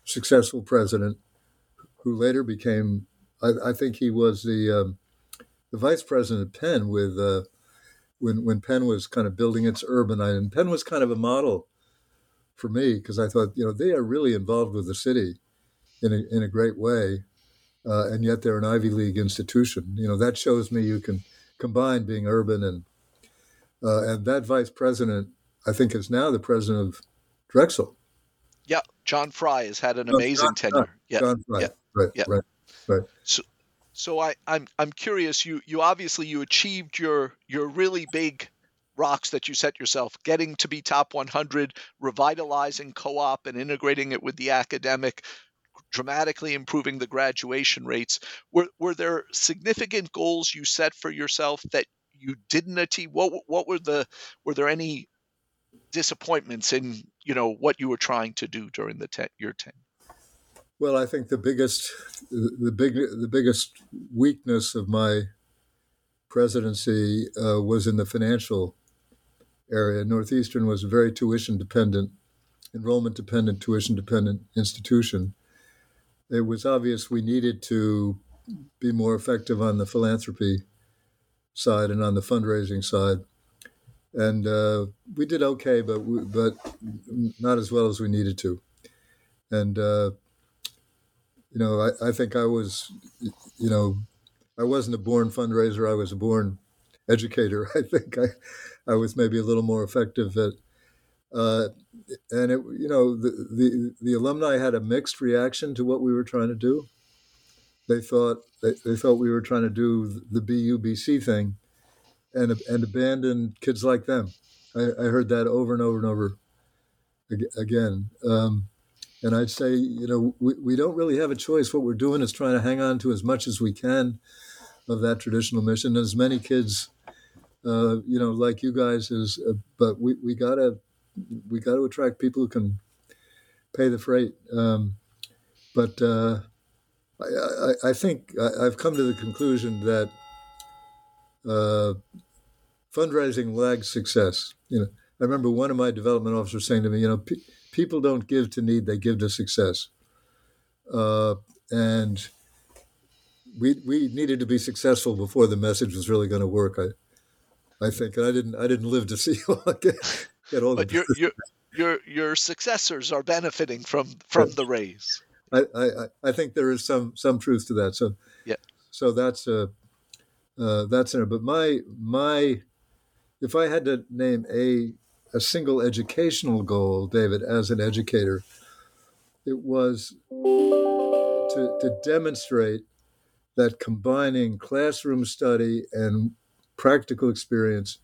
successful president who later became, I, I think he was the um, the vice president of Penn with uh, when when Penn was kind of building its urban and Penn was kind of a model for me because I thought you know they are really involved with the city in a, in a great way, uh, and yet they're an Ivy League institution. You know that shows me you can combine being urban and uh, and that vice president I think is now the president of Drexel. Yeah, John Fry has had an amazing John, tenure. John, yeah, John Fry. Yeah, right, yeah. right, right. So, so I, I'm I'm curious. You you obviously you achieved your your really big rocks that you set yourself, getting to be top 100, revitalizing co-op and integrating it with the academic, dramatically improving the graduation rates. Were were there significant goals you set for yourself that you didn't achieve? What what were the were there any disappointments in you know what you were trying to do during the your tenure? Well, I think the biggest the big the biggest weakness of my presidency uh, was in the financial area. Northeastern was a very tuition dependent, enrollment dependent, tuition dependent institution. It was obvious we needed to be more effective on the philanthropy side and on the fundraising side and uh, we did okay, but we, but not as well as we needed to. And uh, you know, I, I think I was, you know, I wasn't a born fundraiser. I was a born educator. I think I, I was maybe a little more effective at. Uh, and it, you know, the, the the alumni had a mixed reaction to what we were trying to do. They thought they, they thought we were trying to do the BUBC thing, and and abandon kids like them. I, I heard that over and over and over again. Um, and I'd say, you know, we, we don't really have a choice. What we're doing is trying to hang on to as much as we can of that traditional mission. As many kids, uh, you know, like you guys is, uh, but we, we gotta we gotta attract people who can pay the freight. Um, but uh, I, I, I, think I, have come to the conclusion that uh, fundraising lags success. You know, I remember one of my development officers saying to me, you know, pe- people don't give to need; they give to success. Uh, and we we needed to be successful before the message was really going to work. I I think, and I didn't I didn't live to see get, get all. But the your your your your successors are benefiting from from the raise. I, I I think there is some some truth to that. So yeah. So that's a uh, that's in it. But my my, if I had to name a a single educational goal, David, as an educator. It was to, to demonstrate that combining classroom study and practical experience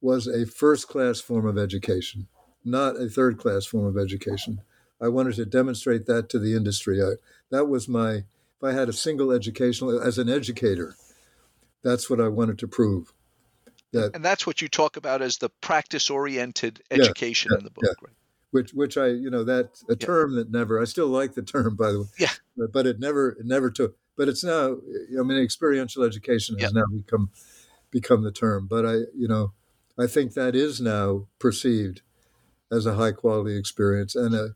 was a first class form of education, not a third class form of education. I wanted to demonstrate that to the industry. I, that was my, if I had a single educational, as an educator, that's what I wanted to prove. That, and that's what you talk about as the practice oriented education yeah, yeah, in the book, yeah. right? Which, which I, you know, that a term that never, I still like the term, by the way. Yeah. But, it never, it never took, but it's now, I mean, experiential education has now become, become the term. But I, you know, I think that is now perceived as a high quality experience and a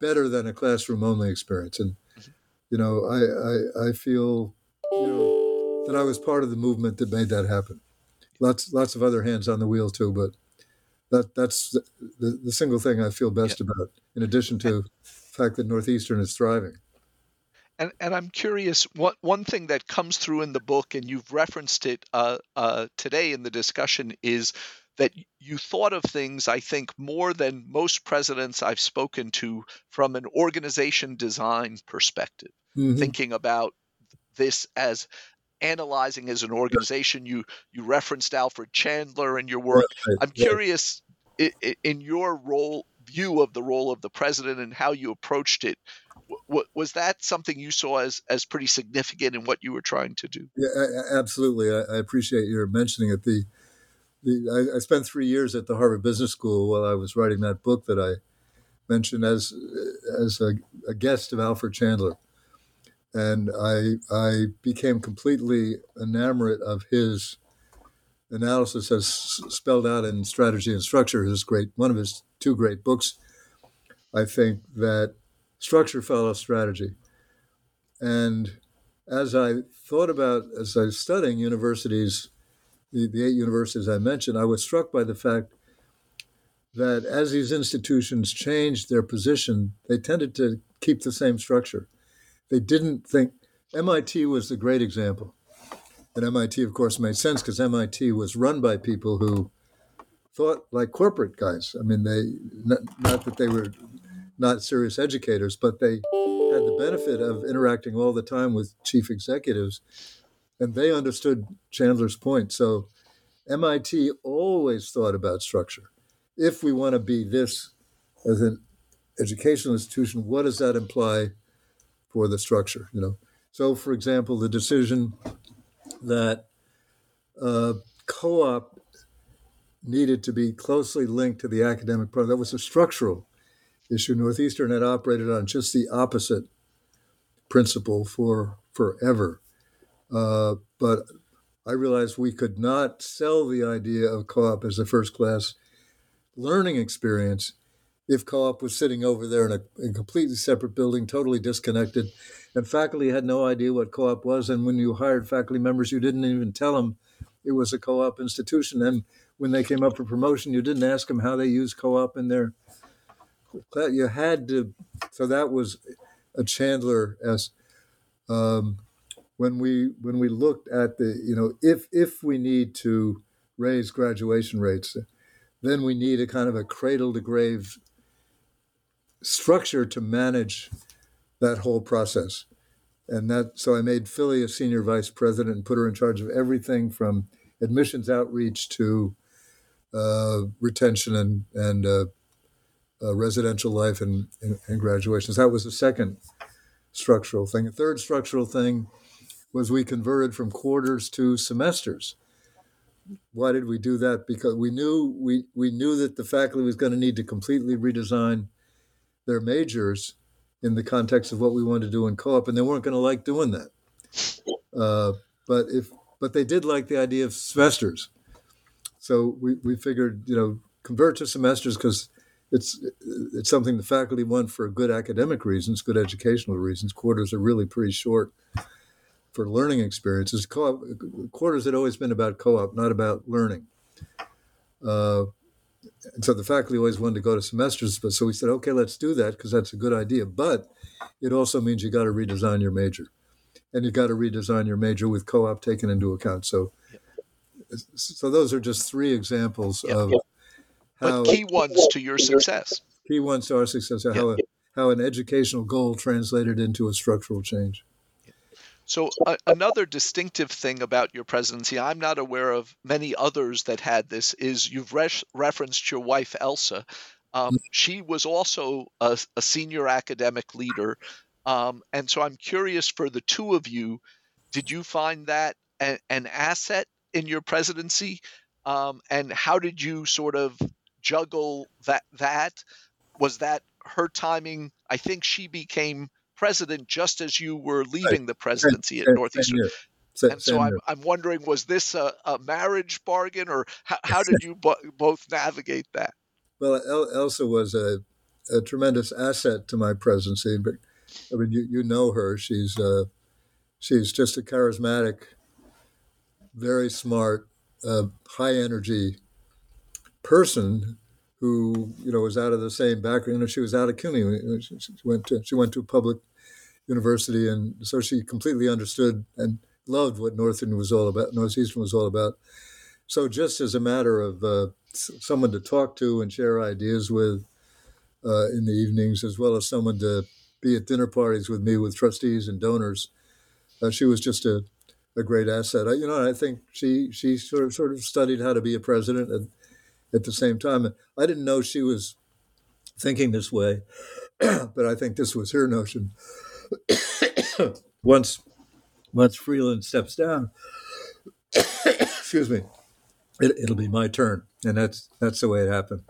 better than a classroom only experience. And, mm-hmm. you know, I, I, I feel, you know, that I was part of the movement that made that happen. Lots, lots of other hands on the wheel too, but that that's the, the, the single thing I feel best about, in addition to the fact that Northeastern is thriving. And, and I'm curious, what one thing that comes through in the book, and you've referenced it uh, uh, today in the discussion, is that you thought of things, I think, more than most presidents I've spoken to from an organization design perspective, Mhm. thinking about this as analyzing as an organization. You you referenced Alfred Chandler in your work. Right, I'm curious in your role view of the role of the president and how you approached it. was that something you saw as as pretty significant in what you were trying to do? Yeah, absolutely. I, I appreciate your mentioning it. The, the I, I spent three years at the Harvard Business School while I was writing that book that I mentioned as as a, a guest of Alfred Chandler, and I I became completely enamored of his analysis as spelled out in Strategy and Structure. His great one of his two great books. I think that structure follows strategy, and as I thought about, as I was studying universities, the, the eight universities I mentioned, I was struck by the fact that as these institutions changed their position, they tended to keep the same structure. They didn't think, MIT was the great example. And MIT, of course, made sense because MIT was run by people who thought like corporate guys. I mean, they, not, not that they were not serious educators, but they had the benefit of interacting all the time with chief executives, and they understood Chandler's point. So MIT always thought about structure. If we want to be this as an educational institution, what does that imply for the structure? You know. So, for example, the decision that uh, co-op needed to be closely linked to the academic program. That was a structural issue. Northeastern had operated on just the opposite principle for forever. Uh, but I realized we could not sell the idea of co-op as a first-class learning experience if co-op was sitting over there in a, in a completely separate building, totally disconnected, and faculty had no idea what co-op was. And when you hired faculty members, you didn't even tell them it was a co-op institution. And when they came up for promotion, you didn't ask them how they use co-op in their. You had to. So that was a Chandler s. Um, when we when we looked at the you know if if we need to raise graduation rates, then we need a kind of a cradle to grave structure to manage that whole process. And that so I made Philly a senior vice president and put her in charge of everything from admissions outreach to uh, retention and and uh, uh, residential life and, and, and graduations. That was the second structural thing. The third structural thing was we converted from quarters to semesters. Why did we do that? Because we knew we, we knew that the faculty was going to need to completely redesign their majors in the context of what we wanted to do in co-op, and they weren't going to like doing that. Uh, but if but they did like the idea of semesters, so we, we figured you know convert to semesters because it's it's something the faculty want for good academic reasons, good educational reasons. Quarters are really pretty short for learning experiences. Co-op, quarters had always been about co-op, not about learning. Uh, and so the faculty always wanted to go to semesters, but so we said, okay, let's do that because that's a good idea. But it also means you got to redesign your major, and you got to redesign your major with co-op taken into account. So, so those are just three examples Yep. of how, but key ones to your success. Key ones to our success. How a, how an educational goal translated into a structural change. So uh, another distinctive thing about your presidency, I'm not aware of many others that had this, is you've re- referenced your wife Elsa. Um, mm-hmm. she was also a, a senior academic leader, um, and so I'm curious for the two of you, did you find that a, an asset in your presidency, um, and how did you sort of juggle that? That was that her timing. I think she became president just as you were leaving the presidency at Northeastern. and so I'm, I'm wondering, was this a, a marriage bargain, or how, how did you bo- both navigate that? Well, El- Elsa was a, a, tremendous asset to my presidency. But I mean, you, you know her; she's uh, she's just a charismatic, very smart, uh, high energy person who you know was out of the same background. You know, she was out of CUNY. She, she went to she went to a public university, and so she completely understood and loved what Northern was all about. Northeastern was all about. So just as a matter of uh, someone to talk to and share ideas with uh, in the evenings, as well as someone to be at dinner parties with me with trustees and donors, uh, she was just a, a great asset. I, you know, I think she she sort of sort of studied how to be a president at, at the same time. I didn't know she was thinking this way, but I think this was her notion. once once Freeland steps down, excuse me, it, will be my turn, and that's that's the way it happened.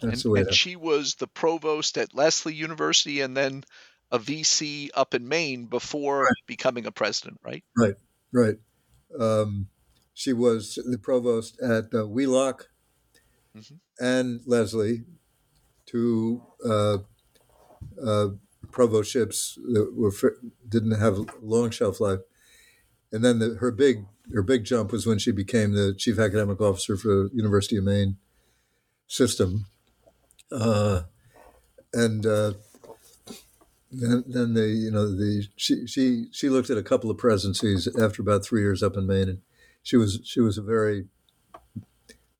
That's and, the way. And she was the provost at Lesley University, and then a VC up in Maine before right. becoming a president, right? Right, right. Um, she was the provost at uh, Wheelock mm-hmm. and Lesley, two uh, uh, provostships that were didn't have long shelf life. And then the, her big her big jump was when she became the chief academic officer for the University of Maine system, uh, and uh, then, then the you know the she she she looked at a couple of presidencies after about three years up in Maine, and she was she was a very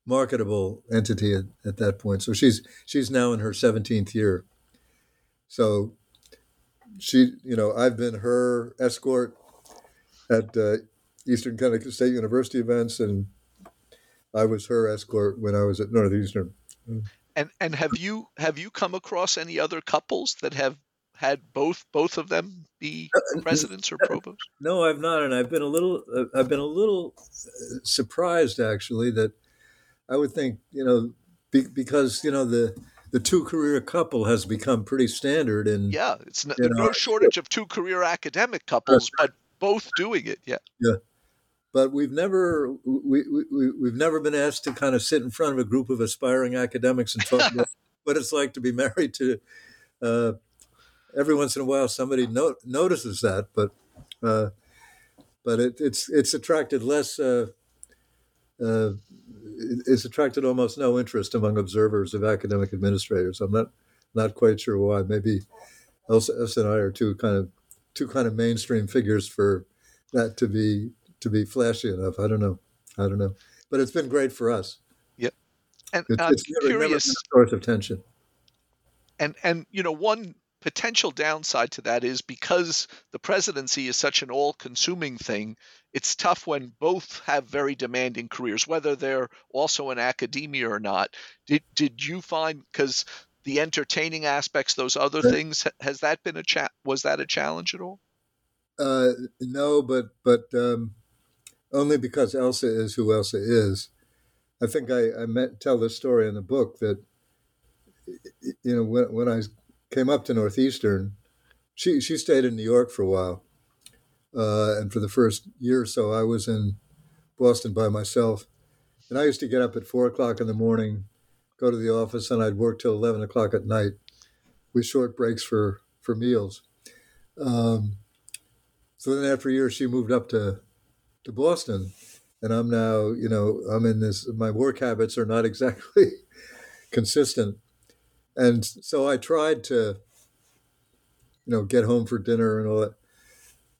marketable entity at, at that point. So she's she's now in her 17th year. So she, you know, I've been her escort at uh, Eastern Connecticut State University events, and I was her escort when I was at Northeastern. And and have you have you come across any other couples that have had both both of them be uh, presidents or provosts? No, I've not, and I've been a little uh, I've been a little uh, surprised actually that I would think you know be, because you know the the two career couple has become pretty standard and yeah it's no, no shortage of two career academic couples but both doing it yeah. Yeah. But we've never we, we we've never been asked to kind of sit in front of a group of aspiring academics and talk about what it's like to be married to uh, every once in a while somebody no, notices that but uh, but it, it's it's attracted less uh, uh it's attracted almost no interest among observers of academic administrators. I'm not not quite sure why. Maybe Elsa, and I are two kind of two kind of mainstream figures for that to be to be flashy enough. I don't know. I don't know. But it's been great for us. Yep. And it's, I'm it's curious. Never a source of tension. And and you know one potential downside to that is because the presidency is such an all consuming thing, it's tough when both have very demanding careers, whether they're also in academia or not. Did, did you find, because the entertaining aspects, those other things, has that been a chat? Was that a challenge at all? Uh, no, but but um, only because Elsa is who Elsa is. I think I, I met, tell this story in the book that you know when, when I came up to Northeastern. She she stayed in New York for a while, uh, and for the first year or so, I was in Boston by myself. And I used to get up at four o'clock in the morning, go to the office, and I'd work till eleven o'clock at night, with short breaks for for meals. Um, so then, after a year, she moved up to to Boston, and I'm now, you know, I'm in this. My work habits are not exactly consistent, and so I tried to, you know, get home for dinner and all that,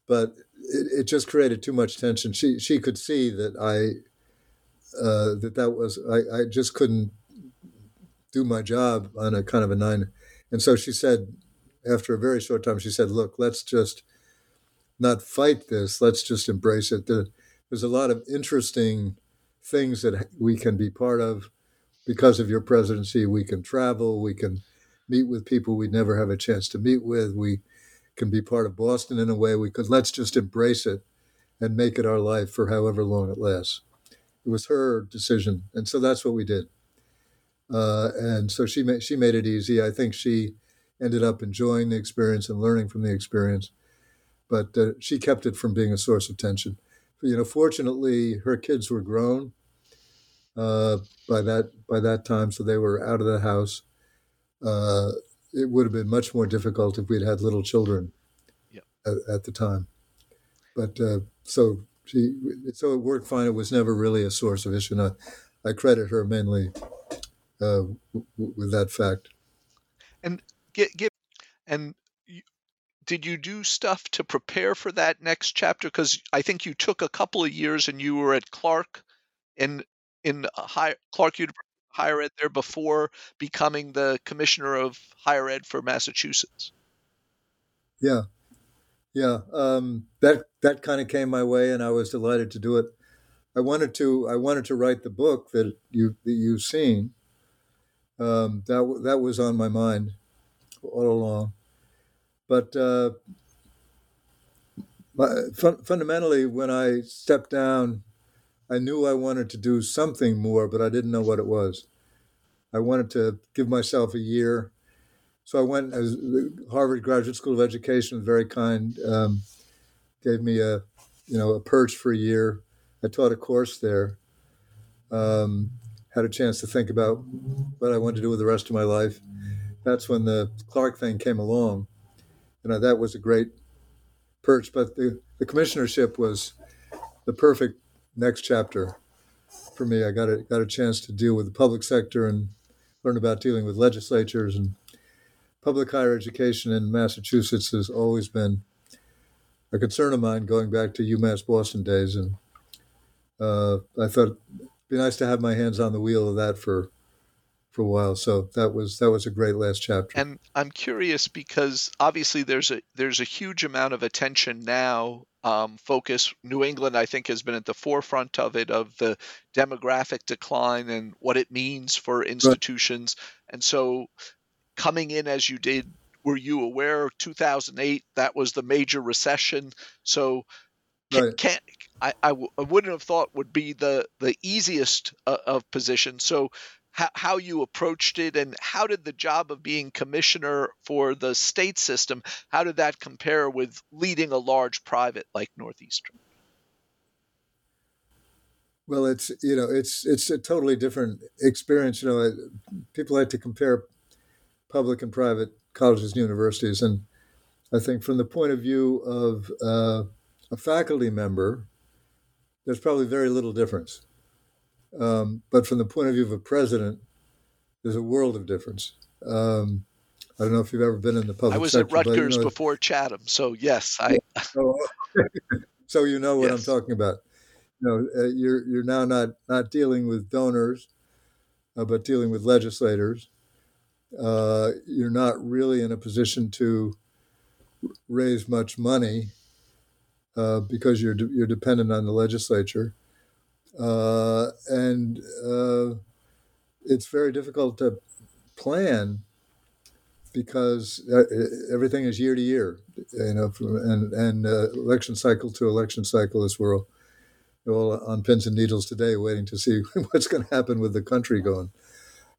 but it, it just created too much tension. She she could see that I uh, that that was I, I just couldn't do my job on a kind of a nine. And so she said, after a very short time, she said, "Look, let's just not fight this. Let's just embrace it. There, there's a lot of interesting things that we can be part of because of your presidency. We can travel. We can meet with people we'd never have a chance to meet with. We can be part of Boston in a way. We could let's just embrace it and make it our life for however long it lasts. It was her decision, and so that's what we did. Uh, and so she made she made it easy. I think she ended up enjoying the experience and learning from the experience, but uh, she kept it from being a source of tension. You know, fortunately, her kids were grown uh, by that by that time, so they were out of the house. Uh, it would have been much more difficult if we'd had little children yep. at, at, the time. But uh, so she, so it worked fine. It was never really a source of issue. And I, I credit her mainly uh, w- with that fact. And get, get and did you do stuff to prepare for that next chapter? Because I think you took a couple of years and you were at Clark in in high, Clark University higher ed there before becoming the commissioner of higher ed for Massachusetts. Yeah, yeah, um, that that kind of came my way, and I was delighted to do it. I wanted to I wanted to write the book that you that you've seen. Um, that that was on my mind all along, but uh, my, fun, fundamentally, when I stepped down I knew I wanted to do something more, but I didn't know what it was. I wanted to give myself a year. So I went as Harvard Graduate School of Education, very kind, um, gave me a, you know, a perch for a year. I taught a course there. Um, had a chance to think about what I wanted to do with the rest of my life. That's when the Clark thing came along. You know, that was a great perch, but the, the commissionership was the perfect next chapter for me. I got a got a chance to deal with the public sector and learn about dealing with legislatures and public higher education in Massachusetts has always been a concern of mine going back to UMass Boston days, and uh, I thought it'd be nice to have my hands on the wheel of that for for a while. So that was that was a great last chapter. And I'm curious because obviously there's a there's a huge amount of attention now. Um, focus New England, I think, has been at the forefront of it of the demographic decline and what it means for institutions. Right. And so, coming in as you did, were you aware of 2008? That was the major recession. So, can, right. can I, I, w- I wouldn't have thought would be the the easiest uh, of positions. So how, how you approached it and how did the job of being commissioner for the state system how did that compare with leading a large private like northeastern? Well it's you know it's it's a totally different experience. You know people like to compare public and private colleges and universities. And i think from the point of view of uh, a faculty member there's probably very little difference um, but from the point of view of a president, there's a world of difference. Um, I don't know if you've ever been in the public. I was sector, at Rutgers you know, before Chatham, so yes, I. Oh, so you know what yes. I'm talking about. You know, uh, you're you're now not not dealing with donors, uh, but dealing with legislators. Uh, you're not really in a position to raise much money uh, because you're de- you're dependent on the legislature. Uh, and uh, it's very difficult to plan because uh, everything is year to year, you know, and and uh, election cycle to election cycle we're all, all on pins and needles today, waiting to see what's going to happen with the country going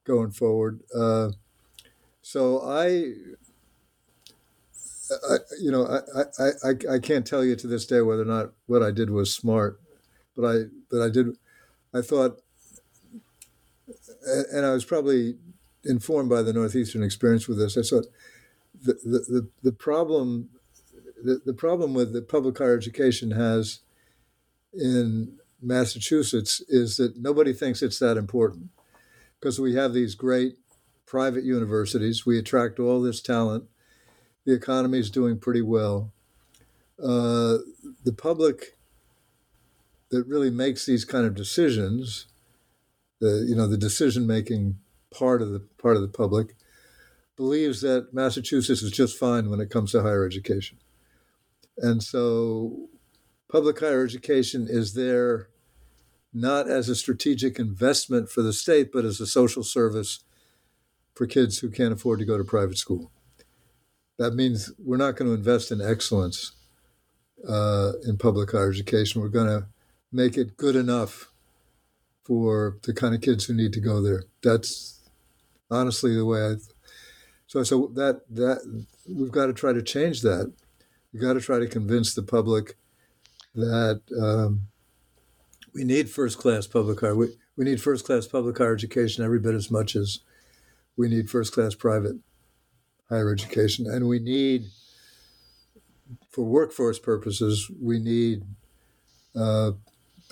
going forward. Uh, so I, I, you know, I, I, I, I can't tell you to this day whether or not what I did was smart but I but I did I thought and I was probably informed by the Northeastern experience with this. I thought the the, the, the problem the, the problem with the public higher education has in Massachusetts is that nobody thinks it's that important because we have these great private universities. We attract all this talent. The economy is doing pretty well. Uh, the public that really makes these kind of decisions, the you know the decision making part of the part of the public believes that Massachusetts is just fine when it comes to higher education. And so public higher education is there not as a strategic investment for the state, but as a social service for kids who can't afford to go to private school. That means we're not going to invest in excellence uh, in public higher education. We're going to make it good enough for the kind of kids who need to go there. That's honestly the way I. So so that that we've got to try to change that. We've got to try to convince the public that um, we need first class public higher. We, we need first class public higher education every bit as much as we need first class private higher education, and we need for workforce purposes we need uh,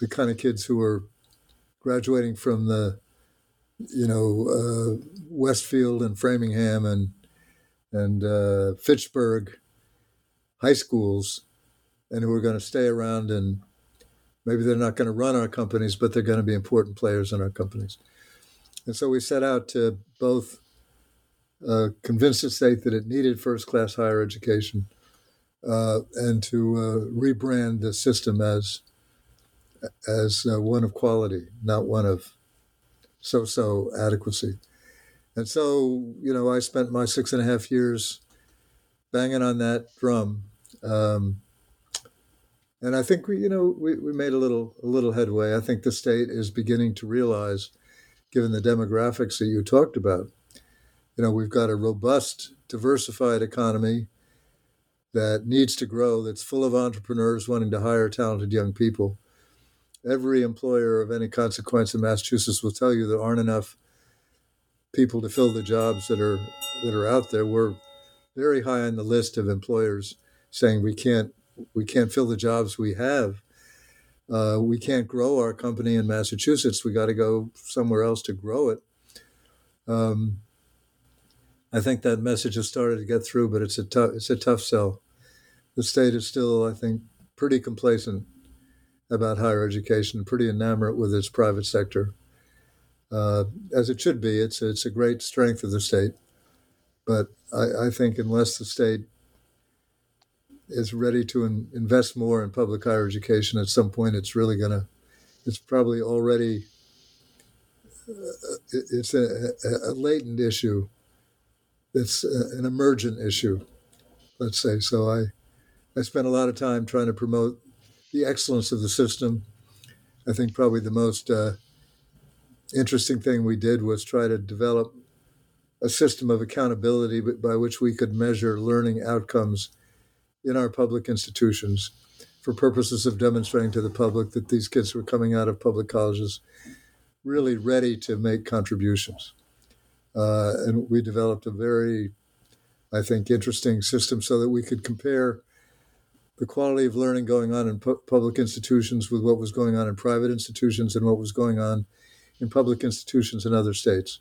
the kind of kids who are graduating from the you know uh, Westfield and Framingham and and uh, Fitchburg high schools, and who are going to stay around and maybe they're not going to run our companies, but they're going to be important players in our companies. And so we set out to both uh, convince the state that it needed first class higher education uh, and to uh, rebrand the system as as uh, one of quality, not one of so-so adequacy. And so, you know, I spent my six and a half years banging on that drum, um, and I think we, you know, we, we made a little a little headway. I think the state is beginning to realize, given the demographics that you talked about, you know, we've got a robust, diversified economy that needs to grow. That's full of entrepreneurs wanting to hire talented young people every employer of any consequence in Massachusetts will tell you there aren't enough people to fill the jobs that are that are out there. We're very high on the list of employers saying we can't we can't fill the jobs we have. Uh, we can't grow our company in Massachusetts. We got to go somewhere else to grow it. Um, I think that message has started to get through, but it's a tough it's a tough sell. The state is still, I think, pretty complacent about higher education, pretty enamored with its private sector, uh, as it should be. It's it's a great strength of the state, but I, I think unless the state is ready to in, invest more in public higher education, at some point it's really to, it's probably already, uh, it's a, a, latent issue. It's an emergent issue, let's say. So I, I spent a lot of time trying to promote the excellence of the system. I think probably the most uh, interesting thing we did was try to develop a system of accountability by which we could measure learning outcomes in our public institutions for purposes of demonstrating to the public that these kids were coming out of public colleges really ready to make contributions. Uh, and we developed a very, I think, interesting system so that we could compare the quality of learning going on in pu- public institutions with what was going on in private institutions and what was going on in public institutions in other states.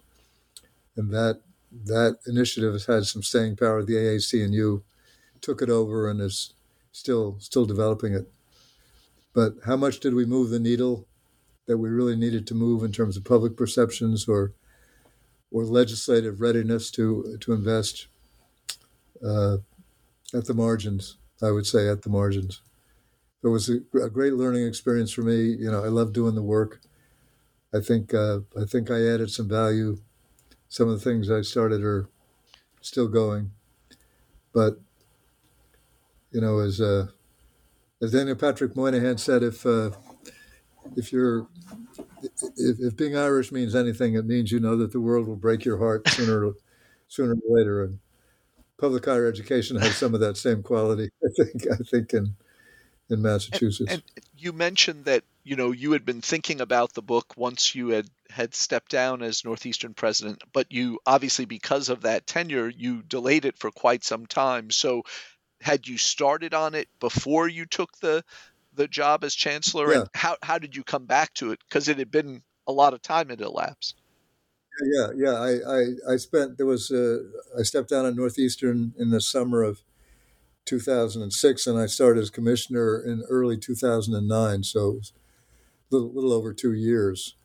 And that that initiative has had some staying power. The AAC&U took it over and is still still developing it. But how much did we move the needle that we really needed to move in terms of public perceptions or or legislative readiness to to invest uh, at the margins? I would say, at the margins. It was a, a great learning experience for me. You know, I love doing the work. I think uh, I think I added some value. Some of the things I started are still going, but you know, as uh, as Daniel Patrick Moynihan said, if uh, if you're if, if being Irish means anything, it means you know that the world will break your heart sooner sooner or later, and public higher education has some of that same quality. I think. I think in in Massachusetts. And, and, you mentioned that you know you had been thinking about the book once you had had stepped down as northeastern president, but you obviously because of that tenure you delayed it for quite some time. So had you started on it before you took the the job as chancellor, yeah. and how how did you come back to it? Because it had been a lot of time had elapsed yeah, yeah. I, I, I spent there was uh, I stepped down at Northeastern in the summer of 2006, and I started as commissioner in early 2009. So it was a little, little over two years.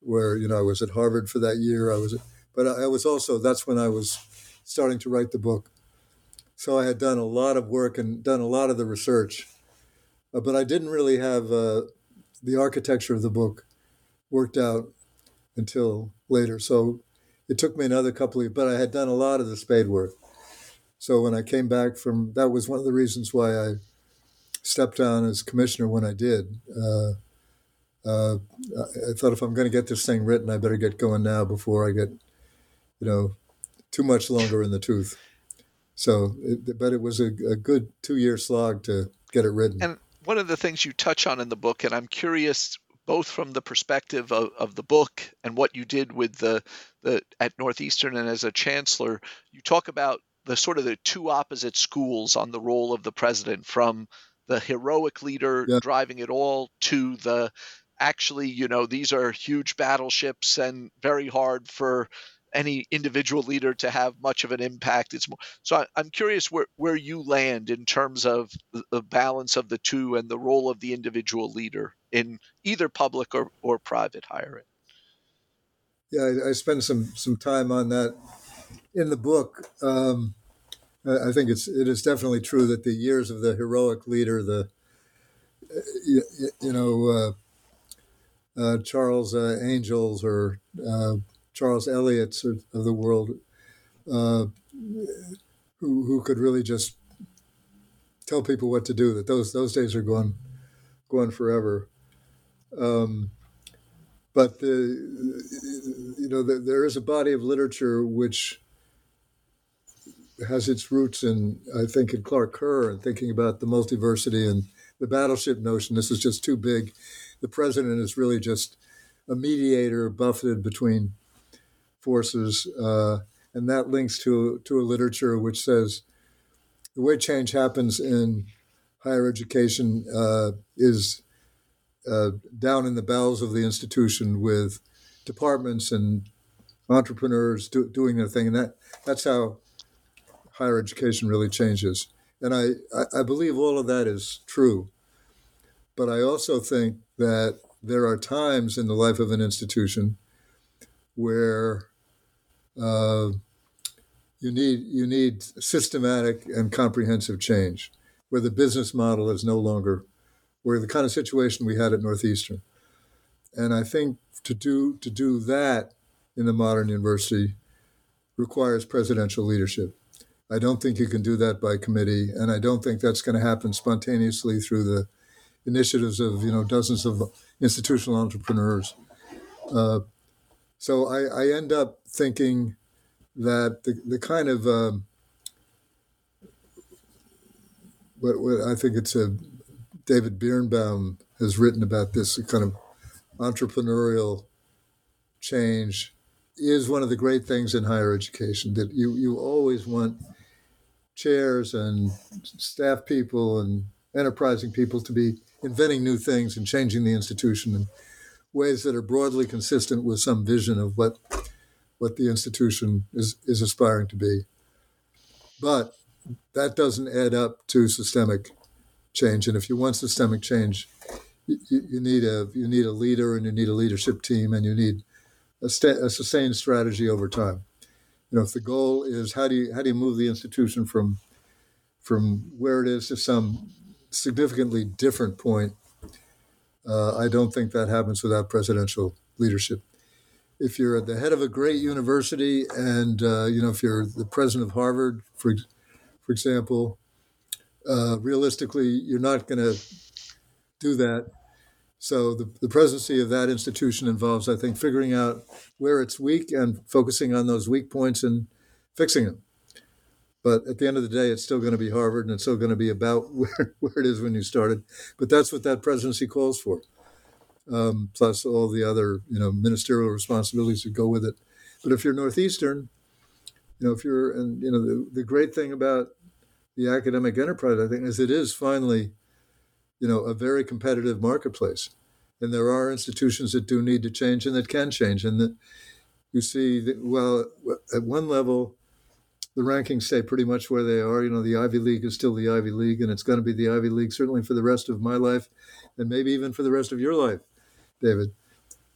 Where you know I was at Harvard for that year. I was but I, I was also that's when I was starting to write the book. So I had done a lot of work and done a lot of the research, uh, but I didn't really have uh, the architecture of the book worked out until later. So it took me another couple of, but I had done a lot of the spade work. So when I came back from, that was one of the reasons why I stepped down as commissioner when I did. Uh, uh, I thought if I'm going to get this thing written, I better get going now before I get, you know, too much longer in the tooth. So, it, but it was a, a good two year slog to get it written. And one of the things you touch on in the book, and I'm curious both from the perspective of, of the book and what you did with the, the at Northeastern and as a chancellor, you talk about the sort of the two opposite schools on the role of the president from the heroic leader yeah. driving it all to the actually, you know, these are huge battleships and very hard for any individual leader to have much of an impact. It's more so. I, am curious where where you land in terms of the, the, balance of the two and the role of the individual leader in either public or, or private hiring. Yeah, I, I spend some some time on that in the book. Um, I think it's it is definitely true that the years of the heroic leader, the you, you know uh, uh, Charles uh, Angels or uh, Charles Eliot's of, of the world, uh, who who could really just tell people what to do. That those those days are gone gone forever. Um, but the, you know the, there is a body of literature which has its roots in, I think, in Clark Kerr and thinking about the multiversity and the battleship notion. This is just too big. The president is really just a mediator buffeted between forces, uh, and that links to to a literature which says the way change happens in higher education uh, is uh, down in the bowels of the institution with departments and entrepreneurs do, doing their thing, and that that's how higher education really changes. And I, I believe all of that is true. But I also think that there are times in the life of an institution where uh, you need you need systematic and comprehensive change, where the business model is no longer where the kind of situation we had at Northeastern. And I think to do to do that in the modern university requires presidential leadership. I don't think you can do that by committee, and I don't think that's going to happen spontaneously through the initiatives of you know dozens of institutional entrepreneurs. Uh, so I, I, end up thinking that the, the kind of um, what, what, I think it's a David Birnbaum has written about this kind of entrepreneurial change is one of the great things in higher education that you, you always want chairs and staff people and enterprising people to be inventing new things and changing the institution in ways that are broadly consistent with some vision of what what the institution is, is aspiring to be. But that doesn't add up to systemic change. And if you want systemic change, you, you need a you need a leader and you need a leadership team and you need a, sta- a sustained strategy over time you know, if the goal is how do you how do you move the institution from from where it is to some significantly different point, uh, I don't think that happens without presidential leadership. If you're at the head of a great university, and uh, you know, if you're the president of Harvard, for for example, uh, realistically, you're not going to do that so the, the presidency of that institution involves, I think, figuring out where it's weak and focusing on those weak points and fixing them. But at the end of the day, it's still going to be Harvard and it's still going to be about where, where it is when you started. But that's what that presidency calls for, um, plus all the other you know ministerial responsibilities that go with it. But if you're Northeastern, you know, if you're, and you know, the, the great thing about the academic enterprise, I think, is it is finally you know, a very competitive marketplace. And there are institutions that do need to change and that can change. And that you see, that, well, at one level, the rankings stay pretty much where they are. You know, the Ivy League is still the Ivy League, and it's going to be the Ivy League certainly for the rest of my life, and maybe even for the rest of your life, David.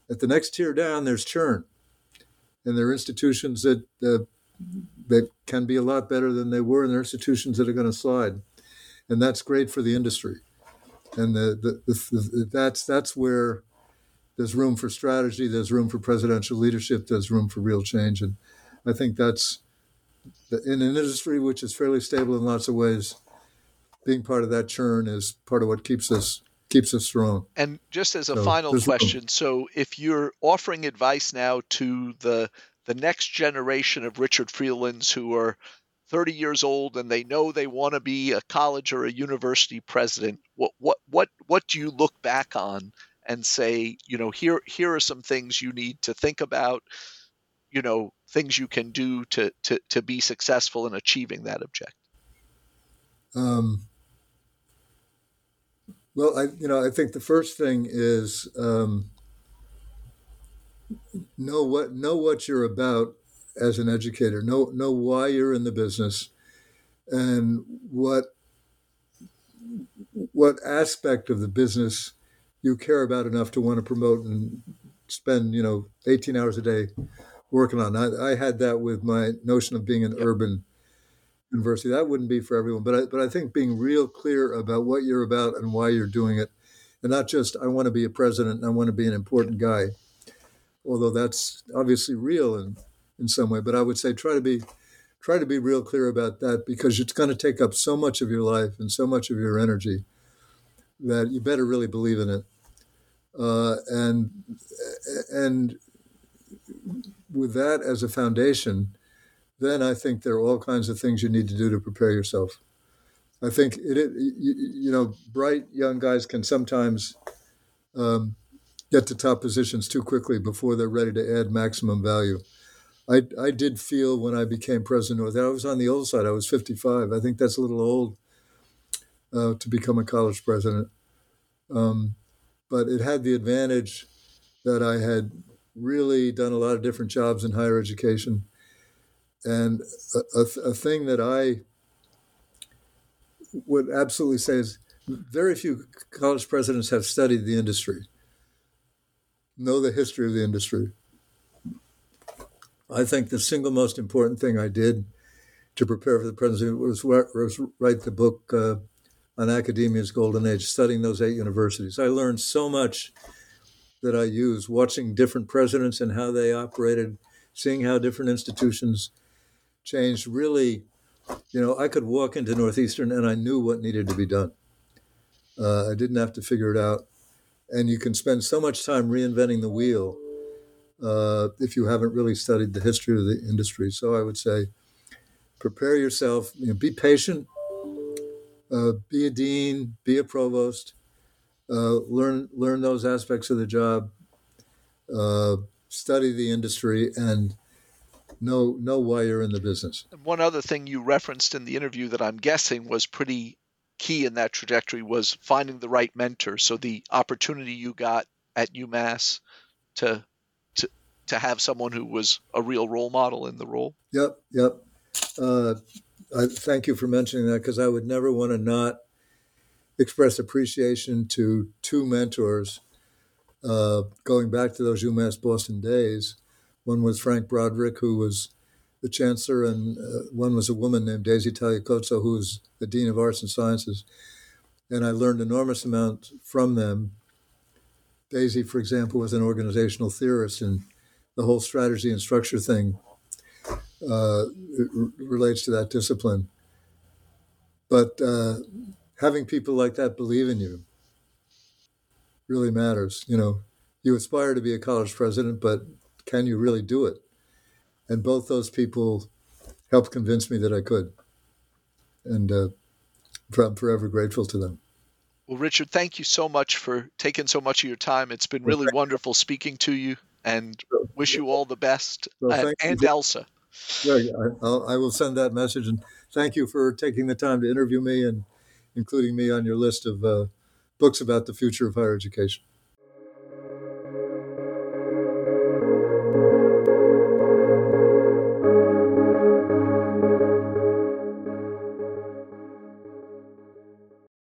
At the next tier down, there's churn. and there are institutions that uh, that can be a lot better than they were, and there are institutions that are going to slide, and that's great for the industry. And the, the, the, the, that's that's where there's room for strategy, there's room for presidential leadership, there's room for real change, and I think that's in an industry which is fairly stable in lots of ways. Being part of that churn is part of what keeps us keeps us strong. And just as a so, final question, so if you're offering advice now to the the next generation of Richard Freelands who are 30 years old and they know they want to be a college or a university president, what what what what do you look back on and say, you know, here here are some things you need to think about, you know, things you can do to to to be successful in achieving that objective? Um, well, I you know I think the first thing is um, know what know what you're about as an educator. Know know why you're in the business, and what what aspect of the business you care about enough to want to promote and spend you know 18 hours a day working on. I, I had that with my notion of being an urban university. That wouldn't be for everyone, but I, but I think being real clear about what you're about and why you're doing it, and not just I want to be a president and I want to be an important guy, although that's obviously real in in some way. But I would say try to be try to be real clear about that because it's going to take up so much of your life and so much of your energy that you better really believe in it. Uh, and and with that as a foundation, then I think there are all kinds of things you need to do to prepare yourself. I think it, it you, you, know, bright young guys can sometimes um, get to top positions too quickly before they're ready to add maximum value. I, I did feel when I became president, I was on the old side. I was 55. I think that's a little old uh, to become a college president. Um, but it had the advantage that I had really done a lot of different jobs in higher education and a, a, a, thing that I would absolutely say is very few college presidents have studied the industry, know the history of the industry. I think the single most important thing I did to prepare for the presidency was, was write the book uh, on academia's golden age, studying those eight universities. I learned so much that I use, watching different presidents and how they operated, seeing how different institutions changed really, you know, I could walk into Northeastern and I knew what needed to be done. Uh, I didn't have to figure it out. And you can spend so much time reinventing the wheel uh, if you haven't really studied the history of the industry. So I would say, prepare yourself, you know, be patient, uh, be a dean, be a provost, uh, learn learn those aspects of the job, uh, study the industry, and know know why you're in the business. One other thing you referenced in the interview that I'm guessing was pretty key in that trajectory was finding the right mentor. So the opportunity you got at UMass to to to have someone who was a real role model in the role. Yep, yep. Uh, I thank you for mentioning that because I would never want to not express appreciation to two mentors uh, going back to those UMass Boston days one was Frank Broderick, who was the chancellor, and uh, one was a woman named Daisy Tagliacozzo, who was the dean of arts and sciences. And I learned enormous amount from them. Daisy, for example, was an organizational theorist, and the whole strategy and structure thing uh, relates to that discipline. But uh, having people like that believe in you really matters. You know, you aspire to be a college president, but can you really do it? And both those people helped convince me that I could. And uh, I'm forever grateful to them. Well, Richard, thank you so much for taking so much of your time. It's been really wonderful speaking to you and wish you all the best. Well, uh, and Elsa. Yeah, I, I will send that message. And thank you for taking the time to interview me and including me on your list of uh, books about the future of higher education.